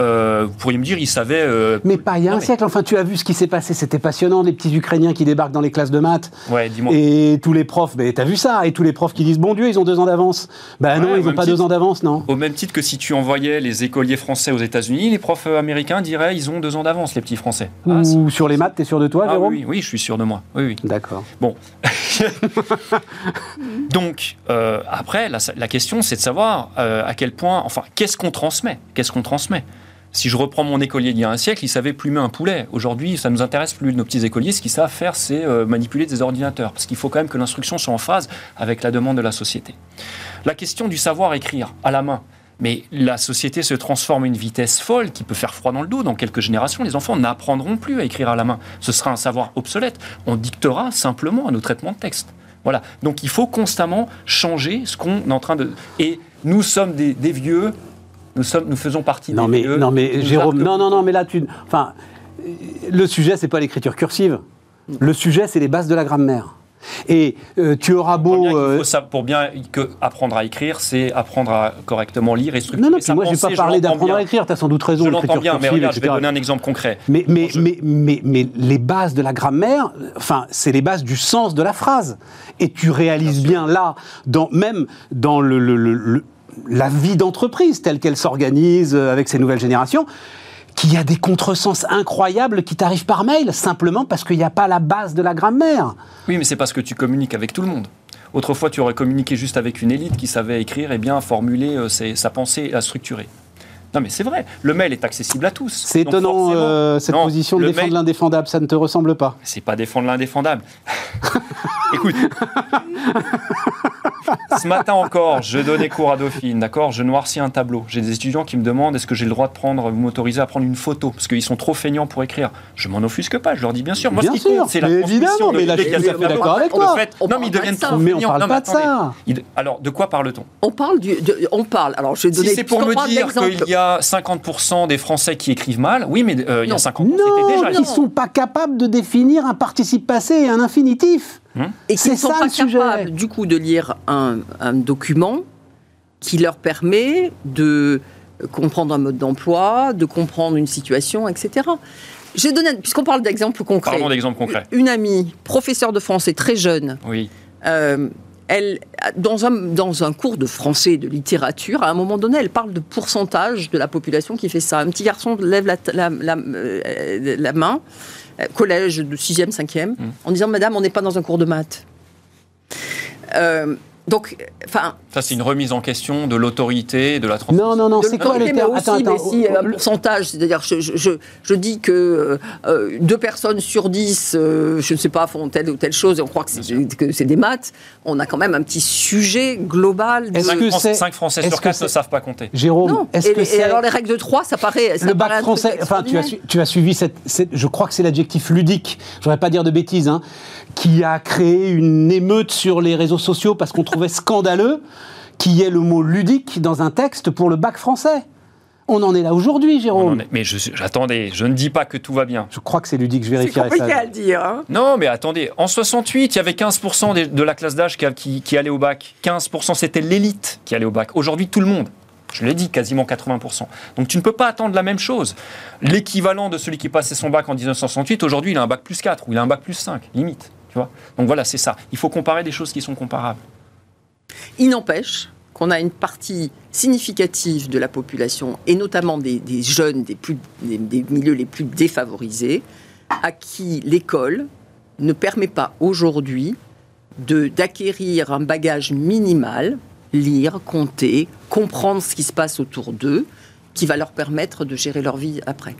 Euh, vous pourriez me dire, il savait. euh, Mais pas il y a Non, un mais- siècle. Enfin, tu as vu ce qui s'est passé. C'était passionnant. Les petits Ukrainiens qui débarquent dans les classes de maths. Ouais, dis-moi. Et tous les profs, mais t'as vu ça? Et tous les profs qui disent Bon Dieu, ils ont deux ans d'avance. Ben non, ils n'ont pas titre. deux ans d'avance, non Au même titre que si tu envoyais les écoliers français aux États-Unis, les profs euh, américains diraient ils ont deux ans d'avance, les petits Français. Ah. Ou sur les maths, t'es sûr de toi, Ah Jérôme? oui, oui, je suis sûr de moi. Oui, oui. D'accord. Bon. Donc, euh, après, la, la question, c'est de savoir à quel point, enfin, qu'est-ce qu'on transmet? Qu'est-ce qu'on transmet? Si je reprends mon écolier d'il y a un siècle, il savait plumer un poulet. Aujourd'hui, ça nous intéresse plus. Nos petits écoliers, ce qu'ils savent faire, c'est euh, manipuler des ordinateurs. Parce qu'il faut quand même que l'instruction soit en phase avec la demande de la société. La question du savoir écrire à la main. Mais la société se transforme à une vitesse folle qui peut faire froid dans le dos. Dans quelques générations, les enfants n'apprendront plus à écrire à la main. Ce sera un savoir obsolète. On dictera simplement à nos traitements de texte. Voilà. Donc il faut constamment changer ce qu'on est en train de. Et nous sommes des, des vieux. Nous sommes, nous faisons partie Non des mais, non mais Jérôme, non, non, non, mais là, tu. Enfin, le sujet, c'est pas l'écriture cursive. Le sujet, c'est les bases de la grammaire. Et euh, tu auras Pour bien, beau. qu'il euh, faut ça- pour bien que apprendre à écrire, c'est apprendre à correctement lire et structurer non, non, puis moi, je vais pensée, pas parler l'entends d'apprendre à bien. écrire. Tu as sans doute raison, Je l'entends bien, mais regarde, je vais donner un exemple concret. Mais, mais, mais, mais, mais les bases de la grammaire, enfin, c'est les bases du sens de la phrase. Et tu réalises bien, là, dans, même dans le, le- le- le- la vie d'entreprise telle qu'elle s'organise euh, avec ces nouvelles générations, qu'il y a des contresens incroyables qui t'arrivent par mail, simplement parce qu'il n'y a pas la base de la grammaire. Oui, mais c'est parce que tu communiques avec tout le monde. Autrefois, tu aurais communiqué juste avec une élite qui savait écrire et bien formuler euh, ses- sa pensée la structurer. Non, mais c'est vrai. Le mail est accessible à tous. C'est étonnant, euh, cette Non, position de défendre mail- l'indéfendable, ça ne te ressemble pas C'est pas défendre l'indéfendable. Écoute, ce matin encore, je donnais cours à Dauphine, d'accord? Je noircis un tableau. J'ai des étudiants qui me demandent est-ce que j'ai le droit de prendre, vous m'autoriser à prendre une photo? Parce qu'ils sont trop feignants pour écrire. Je m'en offusque pas, je leur dis bien sûr. Moi, Bien ce qui sûr, compte, c'est la évidemment, de mais là, je suis d'accord avec toi. fait- On non, parle mais ils deviennent trop Mais on feignants. parle Non, pas de ça. Alors, de quoi parle-t-on? On parle du. de- on parle. Alors, je vais Si c'est pour me dire qu'il y a 50% des Français qui écrivent mal, oui, mais euh, il y a Non. 50 ans, c'était déjà Non, là. ils sont pas capables de définir un participe passé et un infinitif. Et qui ne sont ça, pas capables du coup de lire un, un document qui leur permet de comprendre un mode d'emploi, de comprendre une situation, etc. J'ai donné, puisqu'on parle d'exemples concrets, Parlons d'exemples concrets. une amie, professeure de français très jeune, Oui. euh, elle, dans un, dans un cours de français et de littérature, à un moment donné, elle parle de pourcentage de la population qui fait ça. Un petit garçon lève la, la- la- euh, la main, collège de 6e, 5e, Mmh. en disant Madame, on n'est pas dans un cours de maths. Euh, donc, enfin, Ça, c'est une remise en question de l'autorité, de la transmission. Non, non, non, c'est quoi mais termes aussi, Attends, attends. mais si, oh, un pourcentage, c'est-à-dire, je, je, je, je dis que euh, euh, deux personnes sur dix, euh, je ne sais pas, font telle ou telle chose, et on croit que c'est, que c'est des maths, on a quand même un petit sujet global. De... Est-ce Cinq que Français- c'est- cinq Français est-ce sur que 4 ne savent pas compter. Jérôme, est-ce que et c'est alors les règles de 3, ça paraît. Ça le bac français Enfin, tu as, extraordinaire. su- tu as suivi cette, cette- Je crois que c'est l'adjectif ludique. Je voudrais pas dire de bêtises, hein, qui a créé une émeute sur les réseaux sociaux parce qu'on trouvait scandaleux qu'il y ait le mot ludique dans un texte pour le bac français. On en est là aujourd'hui, Jérôme. est- Mais je- j'attendez, je ne dis pas que tout va bien. Je crois que c'est ludique. Je C'est vérifierai compliqué ça. à le dire. hein. Non, mais attendez, en 68, il y avait 15% des- de la classe d'âge qui, qui- qui allait au bac. 15%, c'était l'élite qui allait au bac. Aujourd'hui, tout le monde. Je l'ai dit, quasiment 80%. Donc tu ne peux pas attendre la même chose. L'équivalent de celui qui passait son bac en 1968, aujourd'hui, il a un bac plus 4 ou il a un bac plus 5, limite. Tu vois Donc voilà, c'est ça. Il faut comparer des choses qui sont comparables. Il n'empêche qu'on a une partie significative de la population, et notamment des, jeunes des, des, milieux les plus défavorisés, à qui l'école ne permet pas aujourd'hui d'acquérir un bagage minimal, lire, compter, comprendre ce qui se passe autour d'eux, qui va leur permettre de gérer leur vie après.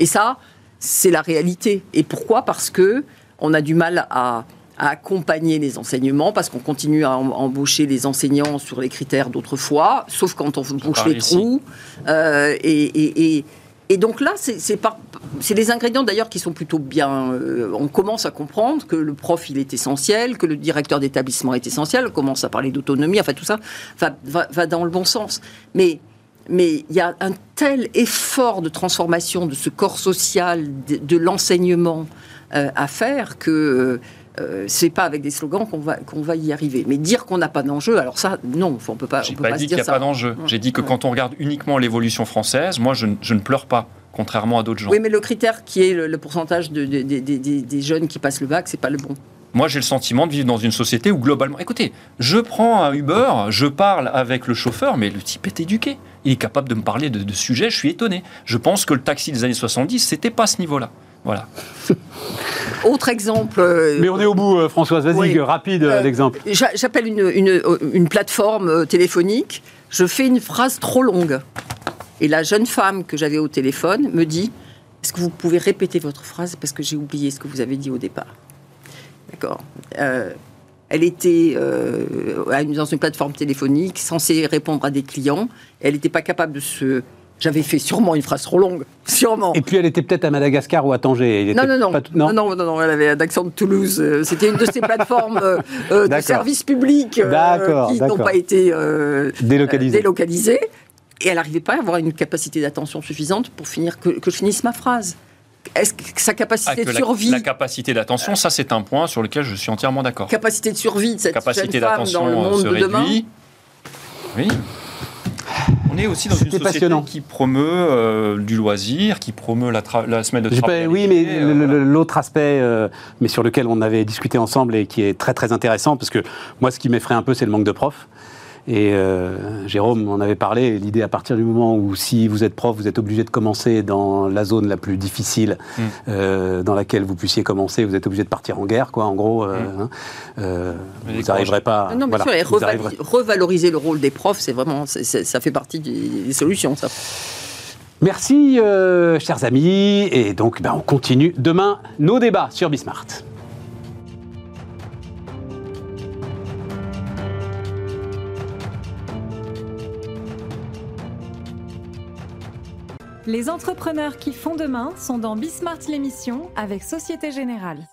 Et ça, c'est la réalité. Et pourquoi? Parce que on a du mal à, à accompagner les enseignements, parce qu'on continue à em- embaucher les enseignants sur les critères d'autrefois, sauf quand on bouche les ici. trous. Euh, et, et- et- et donc là, c'est les ingrédients d'ailleurs qui sont plutôt bien. euh, on commence à comprendre que le prof il est essentiel, que le directeur d'établissement est essentiel. On commence à parler d'autonomie. Enfin tout ça va, va- va dans le bon sens. Mais mais il y a un tel effort de transformation de ce corps social, de, de l'enseignement euh, à faire que euh, c'est pas avec des slogans qu'on va, qu'on va y arriver. Mais dire qu'on n'a pas d'enjeu, alors ça, non, on peut pas, J'ai pas pas dit qu'il n'y a ça. pas d'enjeu. J'ai dit que Ouais. quand on regarde uniquement l'évolution française, moi, je, ne- je ne pleure pas, contrairement à d'autres gens. Oui, mais le critère qui est le, le pourcentage de, de- de- de- des- des jeunes qui passent le bac, c'est pas le bon. Moi, j'ai le sentiment de vivre dans une société où globalement, écoutez, je prends un Uber, je parle avec le chauffeur, mais le type est éduqué. Il est capable de me parler de, de sujets, je suis étonné. Je pense que le taxi des années 70, c'était pas à ce niveau-là. Voilà. Autre exemple. euh, Mais on est au bout, euh, Françoise. Vas-y, Oui. euh, rapide Euh, l'exemple. j'a- J'appelle une, une- une plateforme téléphonique, je fais une phrase trop longue. Et la jeune femme que j'avais au téléphone me dit Est-ce que vous pouvez répéter votre phrase parce que j'ai oublié ce que vous avez dit au départ? D'accord. Euh, elle était euh, dans une plateforme téléphonique censée répondre à des clients. Elle n'était pas capable de se. J'avais fait sûrement une phrase trop longue, sûrement. Et puis elle était peut-être à Madagascar ou à Tanger. Non, était non, non. pas non, non, non, non, elle avait un accent de Toulouse. Euh, C'était une de ces plateformes euh, euh, de services publics euh, qui n'ont pas été euh, Délocalisé. euh, délocalisées. Et elle n'arrivait pas à avoir une capacité d'attention suffisante pour finir que, que je finisse ma phrase. Est-ce que sa Ah, capacité que de survie, la capacité d'attention, ça, c'est un point sur lequel je suis entièrement d'accord. capacité de survie de cette capacité jeune femme d'attention dans le monde se de demain réduit. Oui. On est aussi dans une société passionnant. qui promeut euh, du loisir, qui promeut la, semaine de travail. pas- oui, mais euh, l'autre aspect, euh, mais sur lequel on avait discuté ensemble et qui est très très intéressant, parce que moi, ce qui m'effraie un peu, c'est le manque de profs. Et euh, Jérôme en avait parlé, l'idée à partir du moment où si vous êtes prof, vous êtes obligé de commencer dans la zone la plus difficile Mm. euh, dans laquelle vous puissiez commencer, vous êtes obligé de partir en guerre, quoi, en gros. euh, hein. Euh, Mais vous n'arriverez pas... Ah Non, bien voilà, sûr, et revaloriser le rôle des profs, c'est vraiment, ça fait partie des, des solutions, ça. Merci, euh, chers amis. Et donc, ben, on continue demain nos débats sur Bismart. Les entrepreneurs qui font demain sont dans Bismart l'émission avec Société Générale.